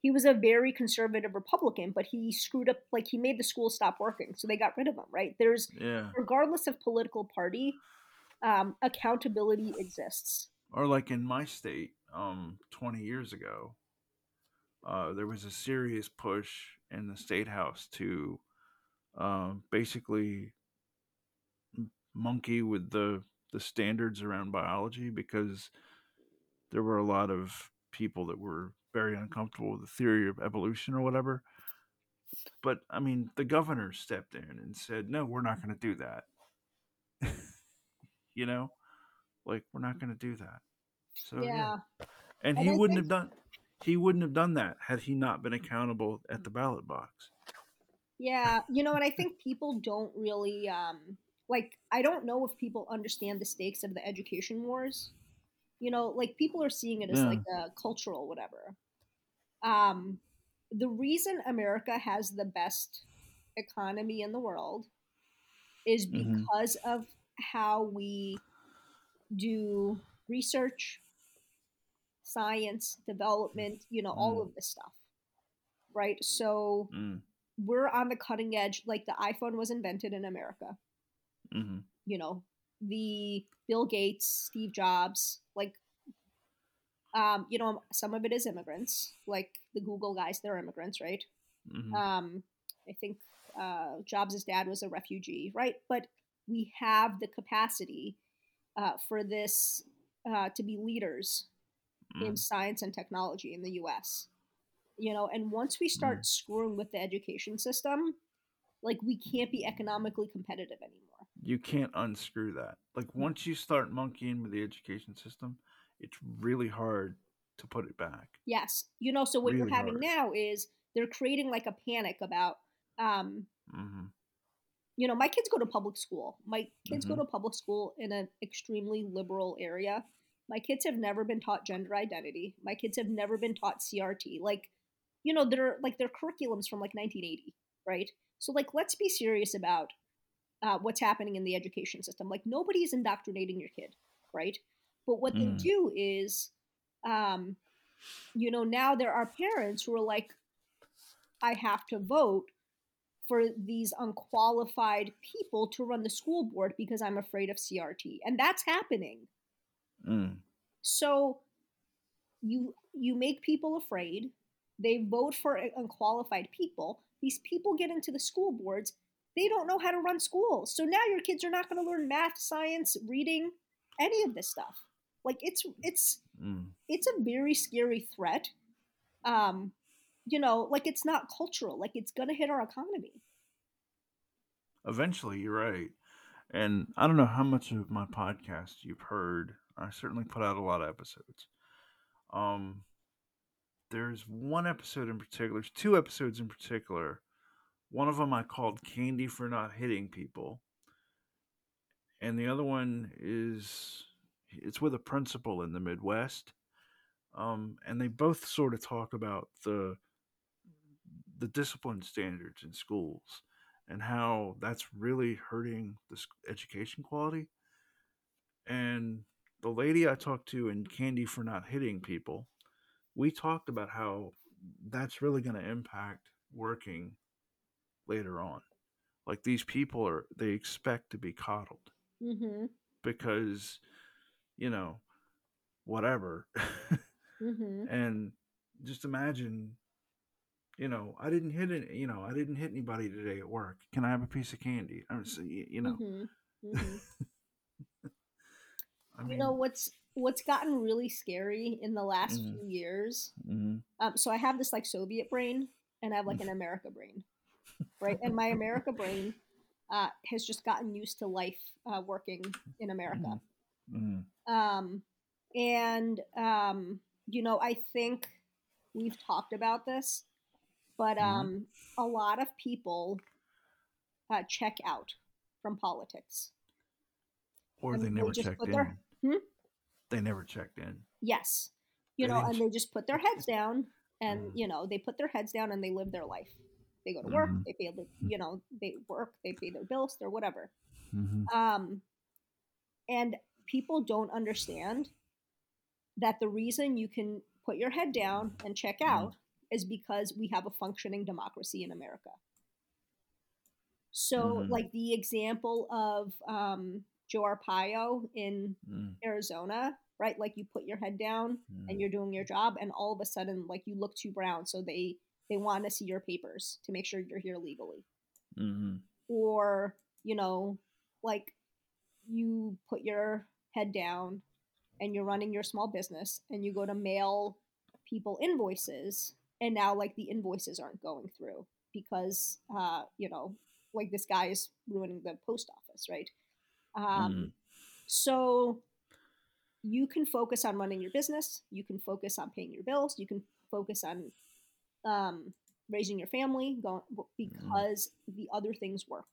he was a very conservative Republican, but he screwed up like he made the school stop working, so they got rid of him. Right? There's Yeah. regardless of political party, um, accountability exists. Or like in my state, um, 20 years ago, uh, there was a serious push in the state house to um, basically monkey with the the standards around biology because there were a lot of people that were very uncomfortable with the theory of evolution or whatever. But I mean, the governor stepped in and said, "No, we're not going to do that." You know, like we're not going to do that. So yeah, yeah. and he wouldn't think- have done he wouldn't have done that had he not been accountable at the ballot box. Yeah, you know, and I think people don't really um like I don't know if people understand the stakes of the education wars. You know, like people are seeing it as Yeah. like a cultural whatever. Um the reason America has the best economy in the world is Mhm. because of how we do research, science, development, you know, all Mm. of this stuff. Right? So Mm, we're on the cutting edge like the iphone was invented in america hmm you know the bill gates steve jobs like um you know some of it is immigrants like the google guys they're immigrants right hmm um i think uh jobs' dad was a refugee right but we have the capacity uh, for this uh, to be leaders in mm, science and technology in the US. You know, and once we start screwing with the education system, like we can't be economically competitive anymore. you can't unscrew that. Like once you start monkeying with the education system, it's really hard to put it back. Yes. You know, so what Really you're having hard. now is they're creating like a panic about um hmm you know, my kids go to public school. My kids go Mhm. to public school in an extremely liberal area. My kids have never been taught gender identity. My kids have never been taught CRT. Like, you know, they're like their curriculums from like 1980, right? So like, let's be serious about uh, what's happening in the education system. Like, nobody is indoctrinating your kid, right? But what they Mm. do is, um, you know, now there are parents who are like, I have to vote for these unqualified people to run the school board because I'm afraid of CRT. And that's happening. Mm. So you you make people afraid. They vote for unqualified people. These people get into the school boards. They don't know how to run schools. So now your kids are not going to learn math, science, reading, any of this stuff. Like it's it's Mm. it's a very scary threat. Um, you know, like it's not cultural. Like it's going to hit our economy. Eventually, you're right. And I don't know how much of my podcast you've heard. I certainly put out a lot of episodes. Um, there's one episode in particular, there's two episodes in particular. One of them I called Candy for Not Hitting People. And the other one is it's with a principal in the Midwest. Um, and they both sort of talk about the the discipline standards in schools and how that's really hurting the education quality. And the lady I talked to in Candy for Not Hitting People, we talked about how that's really going to impact working later on. Like these people are, they expect to be coddled Mm-hmm. because, you know, whatever. Mm-hmm. and just imagine you know i didn't hit it you know i didn't hit anybody today at work. Can i have a piece of candy? I was you know. Mm-hmm. Mm-hmm. i you know what's what's gotten really scary in the last Mhm. few years mhm, um, so i have this like soviet brain and i have like an america brain right? And my america brain uh, has just gotten used to life uh, working in america. Mhm, um, and um, you know i think we've talked about this but Mhm. um, a lot of people uh, check out from politics or and they never checked in their- Hmm? they never checked in Yes. You They know, and they just put their heads down and, Mm. you know, they put their heads down and they live their life. They go to work, Mhm. they pay the, you know, they work, they pay their bills, they're whatever. Mhm, Um, and people don't understand that the reason you can put your head down and check Mm. out is because we have a functioning democracy in America. So, Mhm. like the example of um, Joe Arpaio in Mm, Arizona, right? Like you put your head down mm, and you're doing your job, and all of a sudden, like you look too brown, so they they want to see your papers to make sure you're here legally mhm, or you know like you put your head down and you're running your small business and you go to mail people invoices and now like the invoices aren't going through because uh you know like this guy is ruining the post office right? Um mm, so you can focus on running your business you can focus on paying your bills you can focus on um, raising your family going, because the other things work.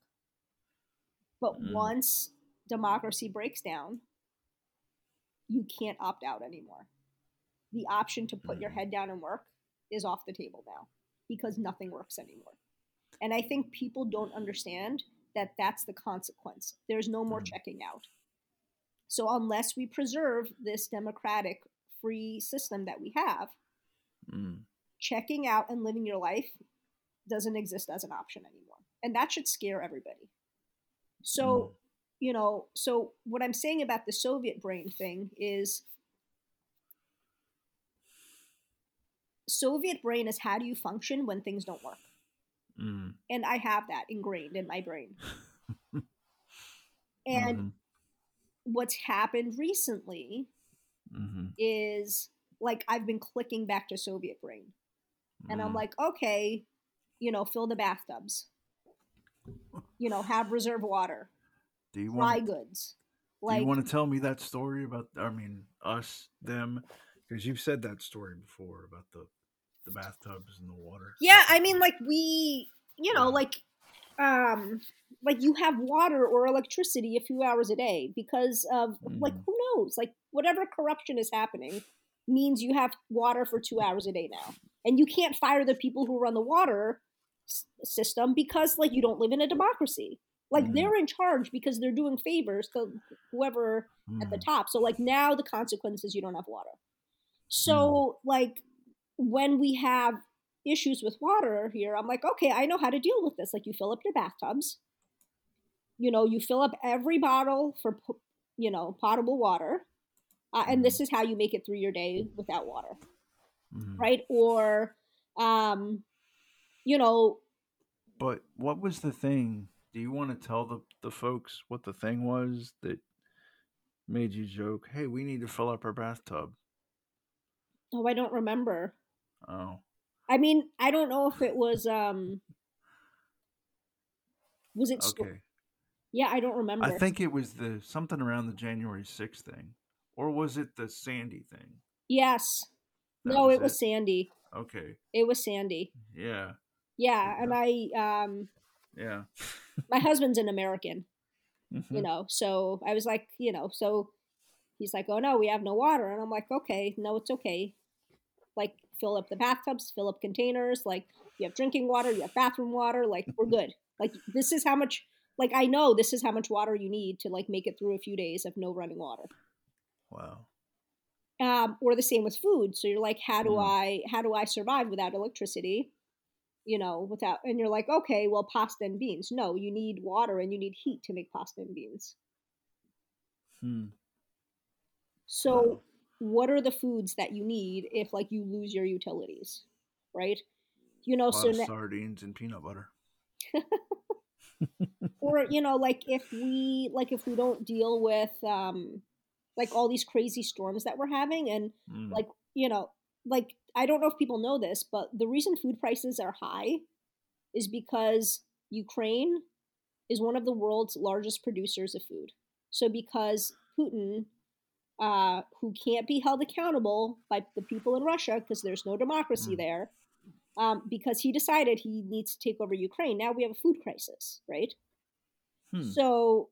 But Mm. once democracy breaks down you can't opt out anymore. The option to put your Mm. head down and work is off the table now because nothing works anymore. And i think people don't understand that that's the consequence. There's no more Mm. checking out. So unless we preserve this democratic free system that we have mm, checking out and living your life doesn't exist as an option anymore. And that should scare everybody. So mm, you know so what i'm saying about the soviet brain thing is soviet brain is how do you function when things don't work? Mm, and i have that ingrained in my brain. And mhm, what's happened recently mhm, is like i've been clicking back to soviet brain. And i'm mm. like okay you know fill the bathtubs. You know have reserve water. Do you dry want goods. do like you want to tell me that story about I mean us them? Because you've said that story before about the the bathtubs and the water. yeah i mean like we you know like um like you have water or electricity a few hours a day because of like Mhm. who knows like whatever corruption is happening means you have water for two hours a day now and you can't fire the people who run the water s- system because like you don't live in a democracy like Mhm. they're in charge because they're doing favors to whoever at the Mm, top. So like now the consequence is you don't have water. So like when we have issues with water here, I'm like, okay, I know how to deal with this. Like you fill up your bathtubs. You know, you fill up every bottle for you know potable water, uh, and this is how you make it through your day without water, mhm. right? Or, um, you know, But what was the thing? Do you want to tell the, the folks what the thing was that made you joke, hey, we need to fill up our bathtub? oh, I don't remember. Oh. I mean, I don't know if it was um, was it? sto- Okay. yeah, I don't remember. I think it was the something around the January 6th thing. Or was it the Sandy thing? yes. That no, was it was? Sandy. Okay. It was Sandy. Yeah. Yeah, and I um Yeah. my husband's an American, Mhm. you know, so I was like, you know, so he's like, "Oh no, we have no water." And I'm like, "Okay, no, it's okay." Like fill up the bathtubs, fill up containers, like you have drinking water, you have bathroom water, like we're good. Like this is how much like I know this is how much water you need to like make it through a few days of no running water. Wow. um, or the same with food. So you're like, how do Mm. I how do I survive without electricity? You know, without and you're like, okay, well, pasta and beans. No, you need water and you need heat to make pasta and beans. Hmm. So. What are the foods that you need if like you lose your utilities, right? You know, so na- sardines and peanut butter. or you know, like if we like if we don't deal with um like all these crazy storms that we're having and Mm. like you know like i don't know if people know this but the reason food prices are high is because ukraine is one of the world's largest producers of food so because putin uh, who can't be held accountable by the people in russia because there's no democracy Mm. there um, because he decided he needs to take over ukraine now we have a food crisis right Hmm. so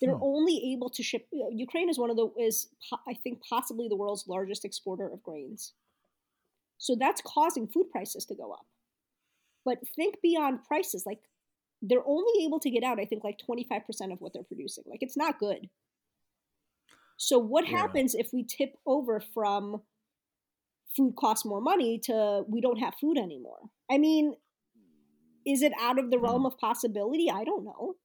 they're Hmm. only able to ship. uh, Ukraine is one of the is po- I think possibly the world's largest exporter of grains. So that's causing food prices to go up. But think beyond prices. Like they're only able to get out, I think, like twenty five percent of what they're producing. Like it's not good. So what Yeah. happens if we tip over from food costs more money to we don't have food anymore? I mean, is it out of the Hmm. realm of possibility? I don't know.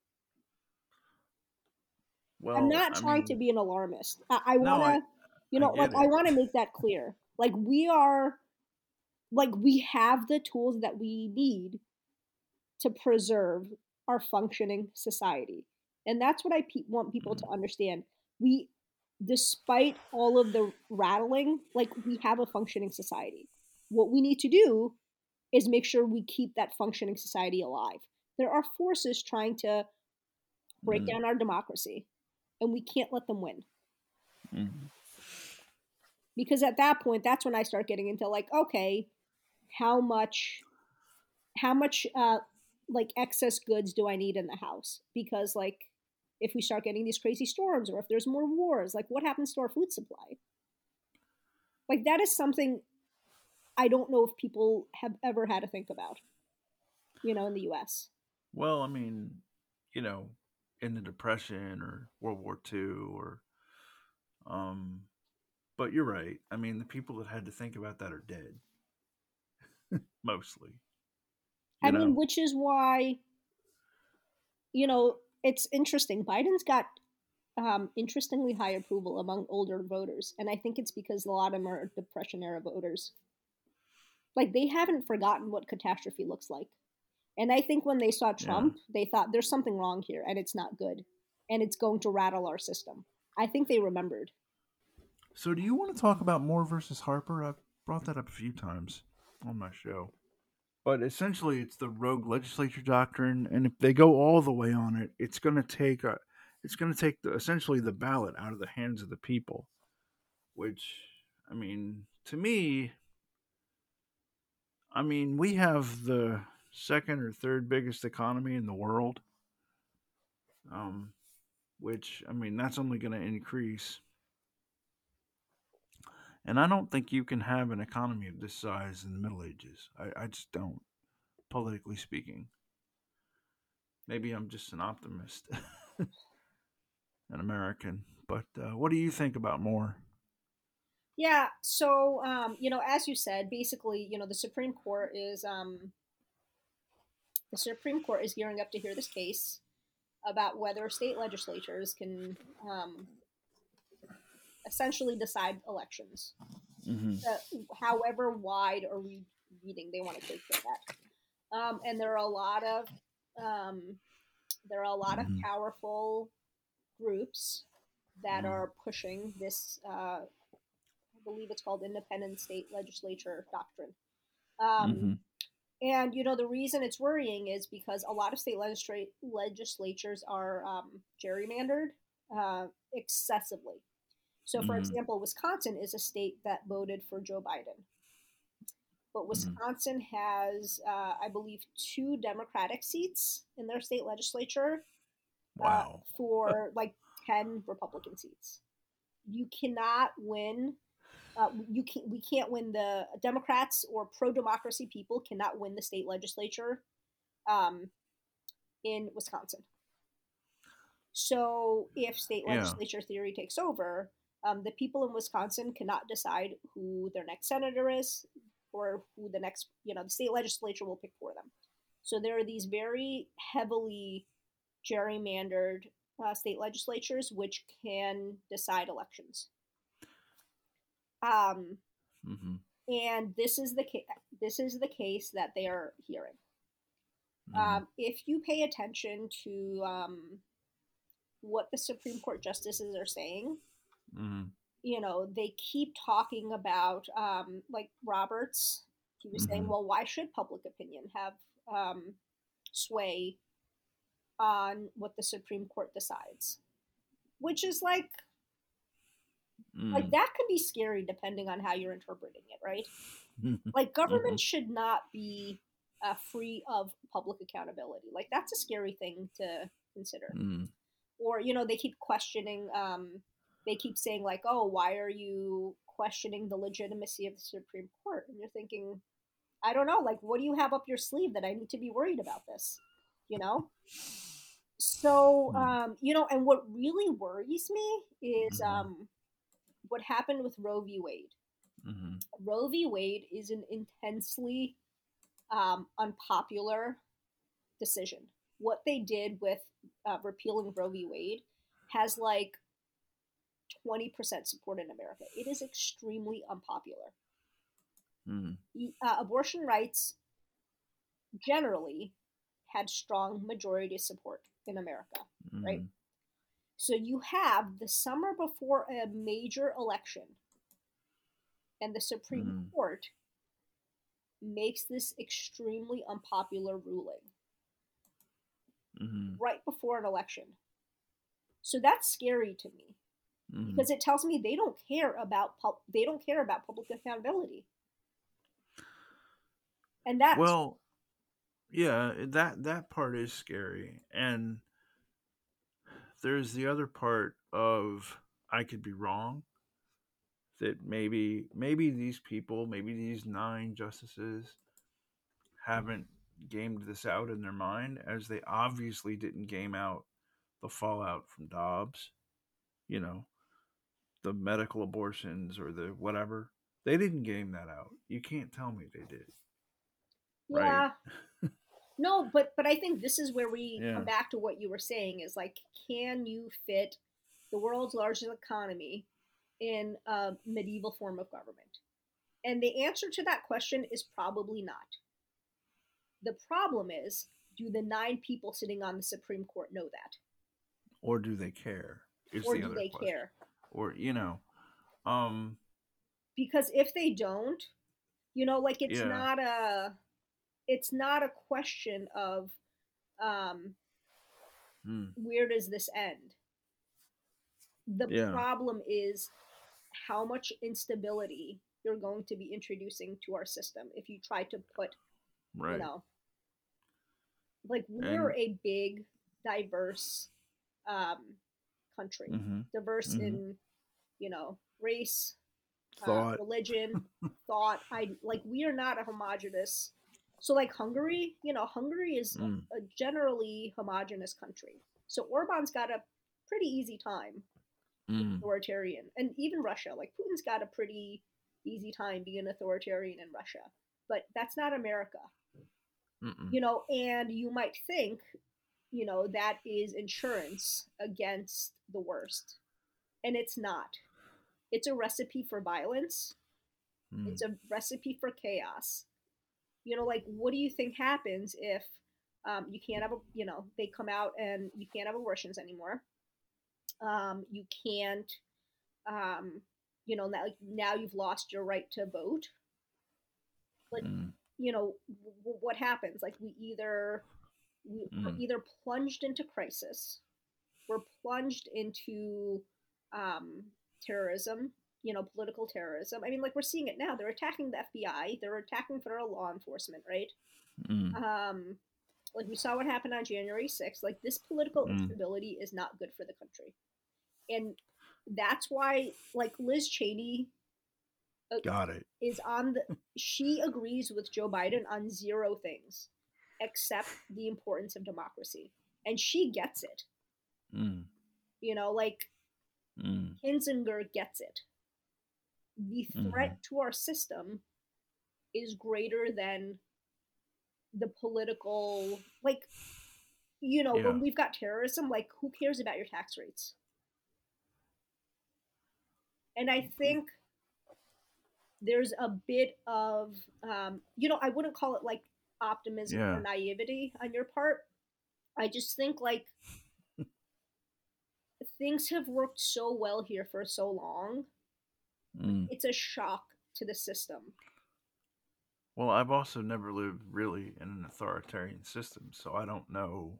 Well, I'm not I trying to be an alarmist. I, I No, want I- to, you I know, like get I want to make that clear. Like we are, like we have the tools that we need to preserve our functioning society, and that's what I pe- want people Mm-hmm. to understand. We, despite all of the rattling, like we have a functioning society. What we need to do is make sure we keep that functioning society alive. There are forces trying to break Mm. down our democracy, and we can't let them win. Mhm. Because at that point, that's when I start getting into like, okay, how much, how much, uh, like excess goods do I need in the house? Because like, if we start getting these crazy storms, or if there's more wars, like what happens to our food supply? Like that is something I don't know if people have ever had to think about. You know, in the U.S. Well, I mean, you know, in the Depression or World War II or, um, but you're right. I mean, the people that had to think about that are dead, mostly. I know? mean, which is why, you know, it's interesting. Biden's got um, interestingly high approval among older voters, and I think it's because a lot of them are Depression era voters. Like they haven't forgotten what catastrophe looks like, and I think when they saw Trump, they thought there's something wrong here, and it's not good, and it's going to rattle our system. I think they remembered. So, do you want to talk about Moore versus Harper? I've brought that up a few times on my show. But essentially, it's the rogue legislature doctrine, and if they go all the way on it, it's going to take a, it's going to take the, essentially the ballot out of the hands of the people. Which, I mean, to me, I mean, we have the second or third biggest economy in the world. Um, which I mean, that's only going to increase. And I don't think you can have an economy of this size in the Middle Ages. I, I just don't, politically speaking. Maybe I'm just an optimist, an American. But uh, what do you think about Moore? Yeah. So, um, you know, as you said, basically, you know, the Supreme Court is um, the Supreme Court is gearing up to hear this case about whether state legislatures can um, essentially decide elections, Mm-hmm. uh, however wide or reading they want to take for that. Um, and there are a lot of um, there are a lot of Mhm. powerful groups that Mhm. are pushing this. Uh, I believe it's called independent state legislature doctrine. Um, Mm-hmm. and you know the reason it's worrying is because a lot of state legistra- legislatures are um, gerrymandered uh, excessively. So, for Mhm. example, Wisconsin is a state that voted for Joe Biden, but Wisconsin has, uh, I believe, two Democratic seats in their state legislature Wow. uh, for like 10 Republican seats. You cannot win. Uh, you can we can't win the Democrats or pro democracy people cannot win the state legislature um, in Wisconsin. So if state Yeah. legislature theory takes over, um, the people in Wisconsin cannot decide who their next senator is or who the next you know the state legislature will pick for them. So there are these very heavily gerrymandered uh, state legislatures which can decide elections. Um, Mm-hmm. and this is the ca- this is the case that they are hearing. Mm-hmm. Um, if you pay attention to um, what the Supreme Court justices are saying, mm-hmm. you know they keep talking about um, like Roberts. He was saying, Mhm. well, why should public opinion have um, sway on what the Supreme Court decides? Which is like like that can be scary depending on how you're interpreting it, right? Mm-hmm. Like government should not be uh, free of public accountability. Like that's a scary thing to consider. Mm. Or you know they keep questioning. Um, they keep saying like, oh, why are you questioning the legitimacy of the Supreme Court? And you're thinking, I don't know. Like, what do you have up your sleeve that I need to be worried about this? You know. So, Hmm. um, you know, and what really worries me is Mhm. um, what happened with Roe v. Wade. Mm-hmm. Roe v. Wade is an intensely um, unpopular decision. What they did with uh, repealing Roe v. Wade has like 20% support in America. It is extremely unpopular. Mm. Uh, abortion rights generally had strong majority support in America. Right. Mhm. So you have the summer before a major election, and the Supreme Mhm. Court makes this extremely unpopular ruling Mhm. right before an election. So that's scary to me Mhm. because it tells me they don't care about pub- they don't care about public accountability. And that Well, yeah, that that part is scary, and there's the other part of I could be wrong. That maybe maybe these people, maybe these nine justices, haven't gamed this out in their mind, as they obviously didn't game out the fallout from Dobbs. You know, the medical abortions or the whatever. They didn't game that out. You can't tell me they did. yeah. right. no, but but I think this is where we Yeah. come back to what you were saying is like can you fit the world's largest economy in a medieval form of government? And the answer to that question is probably not. The problem is do the nine people sitting on the Supreme Court know that? Or do they care? Is Or the do other they question. care? Or you know, um, because if they don't you know like it's Yeah. not a it's not a question of um hmm, where does this end the Yeah. problem is how much instability you're going to be introducing to our system if you try to put right. you know like we're And- a big diverse um country hmm diverse Mhm. in you know race uh, religion, thought. I like we are not a homogenous. So like Hungary, you know, Hungary is Mm. a generally homogenous country. So Orban's got a pretty easy time Mm. authoritarian, and even Russia, like Putin's got a pretty easy time being authoritarian in Russia. But that's not America, Mm-mm. you know. And you might think, you know, that is insurance against the worst, and it's not. It's a recipe for violence. Mm. It's a recipe for chaos. You know, like what do you think happens if um, you can't have a you know they come out and you can't have abortions anymore. Um, you can't, um, you know, now now you've lost your right to vote. Like Mm. you know w- what happens? Like we either we, we're Mm. either plunged into crisis, we're plunged into um, terrorism, you know, political terrorism. I mean, like we're seeing it now. They're attacking the FBI. They're attacking federal law enforcement, right? Mm. Um, like we saw what happened on January 6th. Like this political Mm. instability is not good for the country, and that's why, like Liz Cheney Got it. is on the. she agrees with Joe Biden on zero things, except the importance of democracy, and she gets it. Mm. You know, like Mm. Kinzinger gets it. The threat Mhm. to our system is greater than the political, like, you know, Yeah. when we've got terrorism, like, who cares about your tax rates? And I think there's a bit of, um, you know, I wouldn't call it like optimism Yeah. or naivety on your part. I just think like things have worked so well here for so long. Mm. It's a shock to the system. Well, I've also never lived really in an authoritarian system, so I don't know.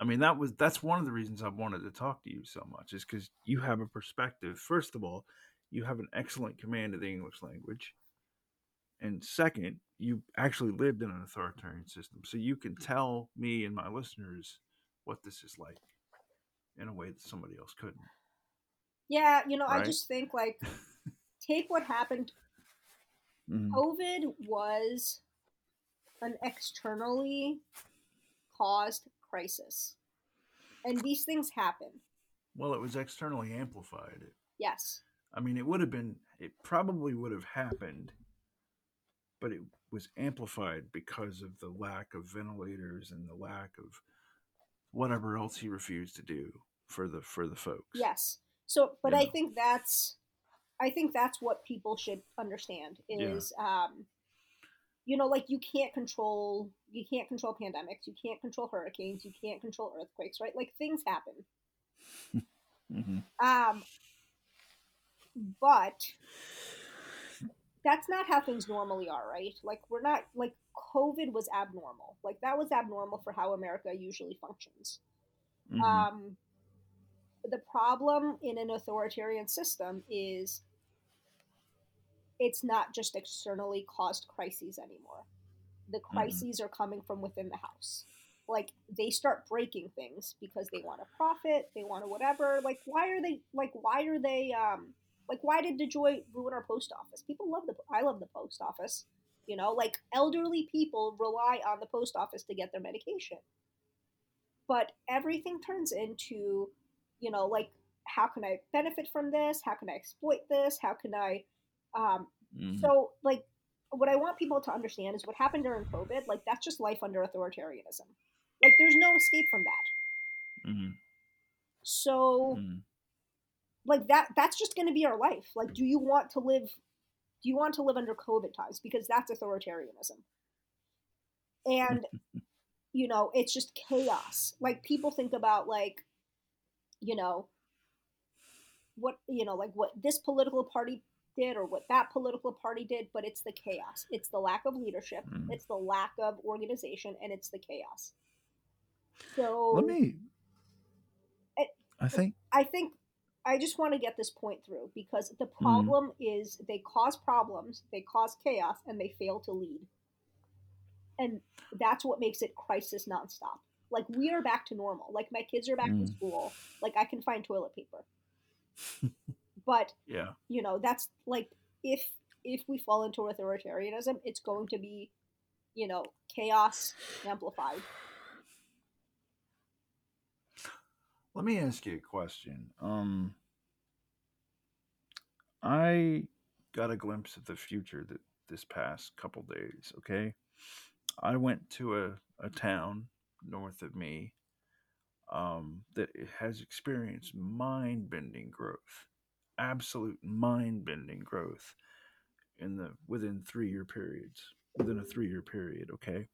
I mean, that was that's one of the reasons I wanted to talk to you so much is because you have a perspective. First of all, you have an excellent command of the English language, and second, you actually lived in an authoritarian system, so you can tell me and my listeners what this is like in a way that somebody else couldn't. Yeah, you know, I just think like take what happened. Mhm. COVID was an externally caused crisis. and these things happen. Well, it was externally amplified. Yes. I mean, it would have been, it probably would have happened, but it was amplified because of the lack of ventilators and the lack of whatever else he refused to do for the for the folks. Yes. So, but I Yeah. think that's, I think that's what people should understand Yeah. is, um, you know, like you can't control, you can't control pandemics, you can't control hurricanes, you can't control earthquakes, right? Like things happen. hmm Um, but that's not how things normally are, right? Like we're not like COVID was abnormal. Like that was abnormal for how America usually functions. hmm Um, the problem in an authoritarian system is it's not just externally caused crises anymore. The crises are coming from within the house. Like they start breaking things because they want to profit, they want to whatever. Like why are they like why are they um like why did DeJoy ruin our post office? People love the I love the post office. You know, like elderly people rely on the post office to get their medication. But everything turns into you know, like how can I benefit from this? How can I exploit this? How can I um hmm so like what I want people to understand is what happened during COVID, like that's just life under authoritarianism. Like there's no escape from that. hmm So hmm like that that's just going to be our life. Like do you want to live do you want to live under COVID times because that's authoritarianism. And you know, it's just chaos. Like people think about like you know what you know like what this political party did or what that political party did but it's the chaos it's the lack of leadership Mm. it's the lack of organization and it's the chaos so Let me. It- I think. i think i just want to get this point through because the Mm-hmm. problem is they cause problems they cause chaos and they fail to lead and that's what makes it crisis nonstop like we are back to normal like my kids are back to Mm. school like i can find toilet paper but Yeah. you know that's like if if we fall into authoritarianism it's going to be you know chaos amplified Let me ask you a question. Um, I got a glimpse of the future that this past couple days. Okay, I went to a, a town north of me um, that has experienced mind bending growth, absolute mind bending growth in the within three year periods, within a three year period. Okay.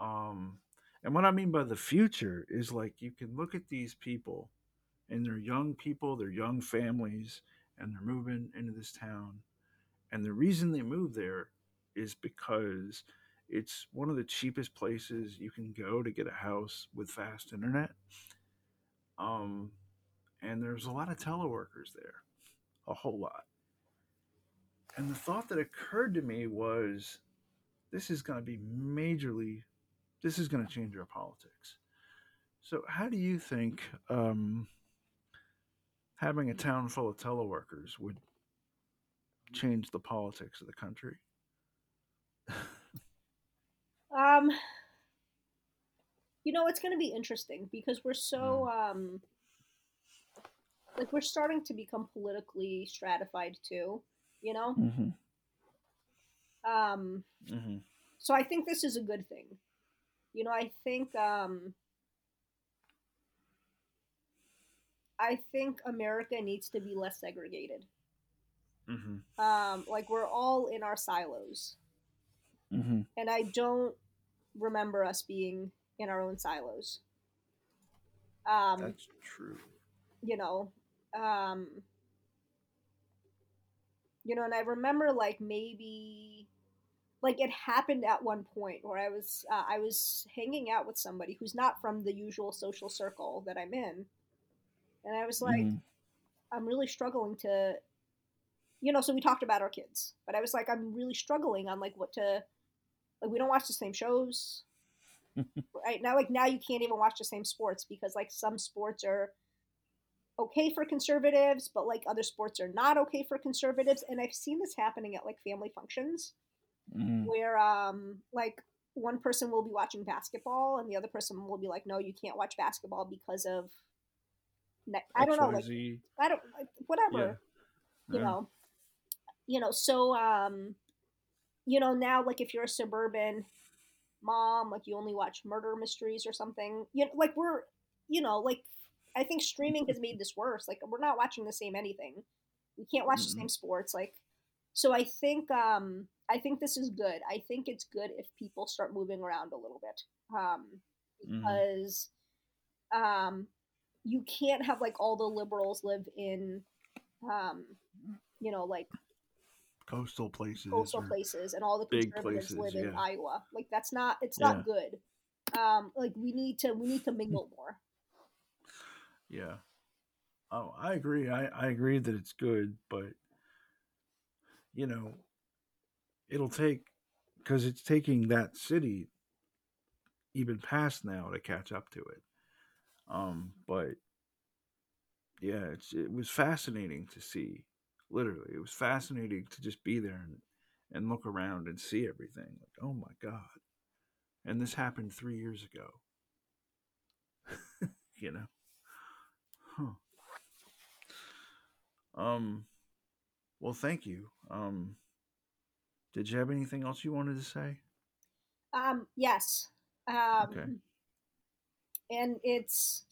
Um, and what I mean by the future is like you can look at these people and they're young people, they're young families, and they're moving into this town. And the reason they move there is because it's one of the cheapest places you can go to get a house with fast internet. Um, and there's a lot of teleworkers there, a whole lot. And the thought that occurred to me was this is going to be majorly this is going to change our politics. So, how do you think um, having a town full of teleworkers would change the politics of the country? um you know it's going to be interesting because we're so um like we're starting to become politically stratified too you know Mm-hmm. um Mm-hmm. so i think this is a good thing you know i think um i think america needs to be less segregated Mm-hmm. um like we're all in our silos Mm-hmm. and i don't remember us being in our own silos um That's true. you know um you know and i remember like maybe like it happened at one point where i was uh, i was hanging out with somebody who's not from the usual social circle that i'm in. And i was like Mhm. i'm really struggling to you know so we talked about our kids but i was like i'm really struggling on like what to like we don't watch the same shows. Right now like now you can't even watch the same sports because like some sports are okay for conservatives but like other sports are not okay for conservatives. And i've seen this happening at like family functions Mhm. where um like one person will be watching basketball and the other person will be like, no, you can't watch basketball because of, I don't know, like, I don't, whatever, yeah. you yeah. know, you know, so, um, you know, now, like, if you're a suburban mom, like, you only watch murder mysteries or something, you know, like, we're, you know, like, I think streaming has made this worse. Like, we're not watching the same anything. We can't watch mm-hmm. the same sports. Like, so I think, um, I think this is good. I think it's good if people start moving around a little bit, um, mm-hmm. because mm-hmm. um, you can't have like all the liberals live in, um, you know, like coastal places, coastal places, and all the conservatives places, live in. Iowa. Like that's not it's not yeah. good. Um, like we need to we need to mingle more. Yeah. Oh, I agree. I, I agree that it's good, but you know, it'll take because it's taking that city even past now to catch up to it. Um, but yeah, it's it was fascinating to see. Literally, it was fascinating to just be there and and look around and see everything. Like, oh my god! And this happened three years ago. you know. Huh. Um. Well, thank you. Um. Did you have anything else you wanted to say? Um, yes. Um, okay. And it's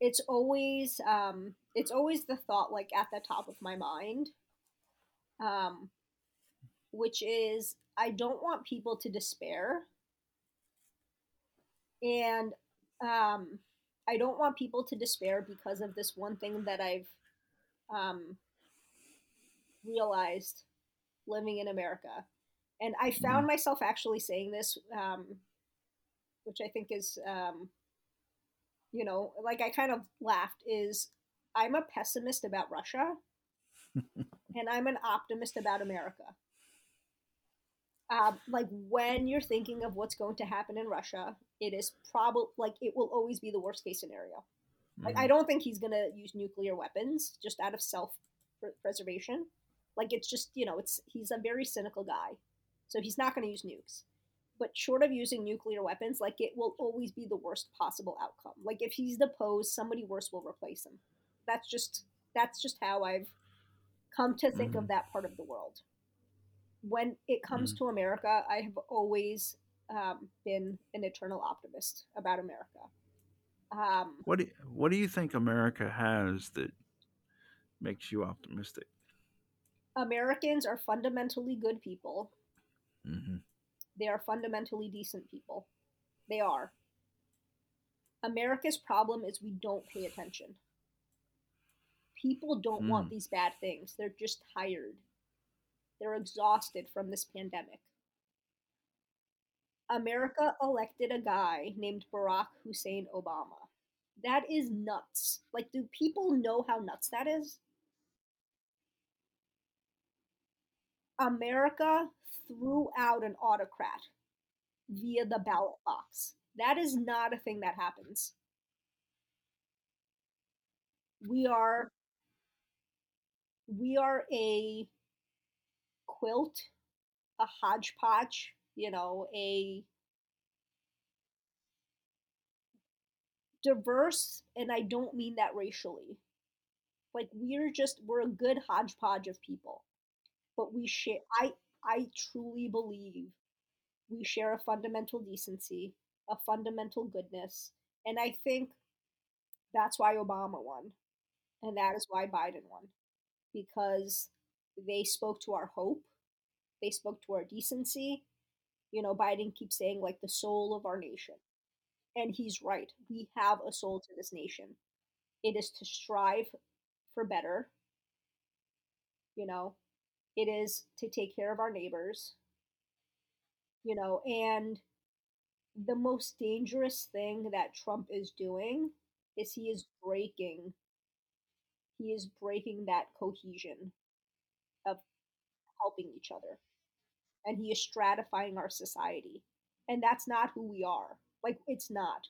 it's always um, it's always the thought like at the top of my mind, um, which is I don't want people to despair, and um, I don't want people to despair because of this one thing that I've um, realized living in America. And I found mm-hmm. myself actually saying this, um, which I think is, um, you know, like I kind of laughed, is I'm a pessimist about Russia and I'm an optimist about America. Uh, like when you're thinking of what's going to happen in Russia, it is probably like it will always be the worst case scenario. Like I mm-hmm. don't think he's gonna use nuclear weapons just out of self preservation. Like it's just you know it's he's a very cynical guy, so he's not going to use nukes. But short of using nuclear weapons, like it will always be the worst possible outcome. Like if he's deposed, somebody worse will replace him. That's just that's just how I've come to think mm-hmm. of that part of the world. When it comes mm-hmm. to America, I have always um, been an eternal optimist about America. Um, what do you, what do you think America has that makes you optimistic? Americans are fundamentally good people. Mm-hmm. They are fundamentally decent people. They are. America's problem is we don't pay attention. People don't mm. want these bad things. They're just tired. They're exhausted from this pandemic. America elected a guy named Barack Hussein Obama. That is nuts. Like, do people know how nuts that is? America threw out an autocrat via the ballot box. That is not a thing that happens. We are we are a quilt, a hodgepodge, you know, a diverse and I don't mean that racially. Like we're just we're a good hodgepodge of people but we share i i truly believe we share a fundamental decency a fundamental goodness and i think that's why obama won and that is why biden won because they spoke to our hope they spoke to our decency. You know biden keeps saying like the soul of our nation and he's right we have a soul to this nation. It is to strive for better you know it is to take care of our neighbors you know and the most dangerous thing that trump is doing is he is breaking he is breaking that cohesion of helping each other and he is stratifying our society and that's not who we are like it's not.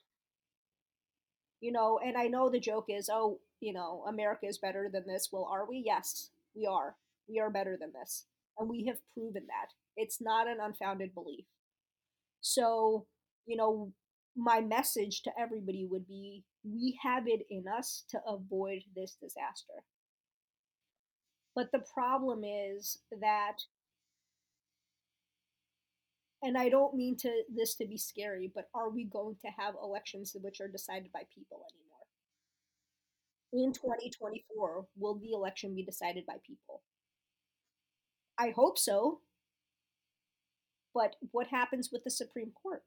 You know and i know the joke is oh you know america is better than this. Well are we? Yes we are we are better than this. And we have proven that. It's not an unfounded belief. So, you know, my message to everybody would be we have it in us to avoid this disaster. But the problem is that and I don't mean to this to be scary, but are we going to have elections which are decided by people anymore? In 2024, will the election be decided by people? I hope so. But what happens with the Supreme Court?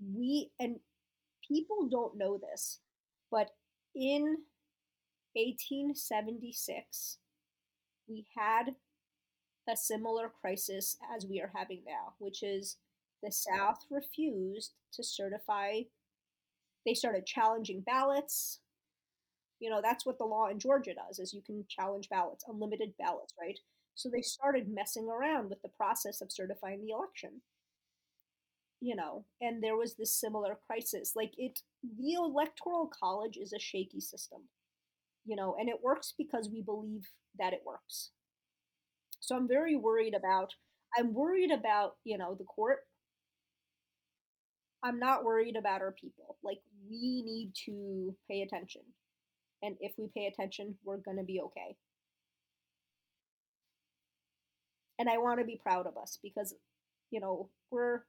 We and people don't know this, but in 1876, we had a similar crisis as we are having now, which is the South refused to certify. They started challenging ballots. You know, that's what the law in Georgia does is you can challenge ballots, unlimited ballots, right? So they started messing around with the process of certifying the election. You know, and there was this similar crisis. Like it the electoral college is a shaky system. You know, and it works because we believe that it works so I'm very worried about I'm worried about, you know, the court. I'm not worried about our people. Like we need to pay attention. And if we pay attention, we're going to be okay. And I want to be proud of us because, you know, we're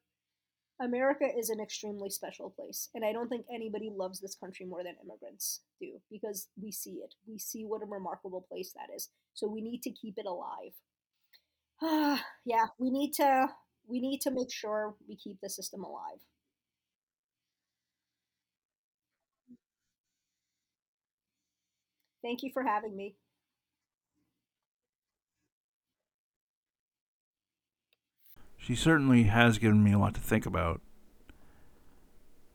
America is an extremely special place. And I don't think anybody loves this country more than immigrants do because we see it. We see what a remarkable place that is. So we need to keep it alive. yeah, we need to we need to make sure we keep the system alive. Thank you for having me. She certainly has given me a lot to think about.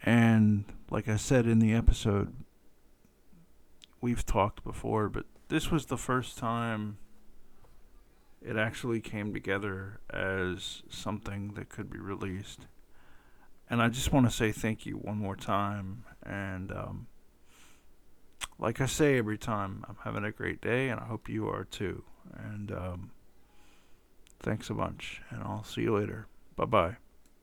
And like I said in the episode, we've talked before, but this was the first time it actually came together as something that could be released. And I just want to say thank you one more time. And um, like I say every time, I'm having a great day, and I hope you are too. And um, thanks a bunch, and I'll see you later. Bye bye.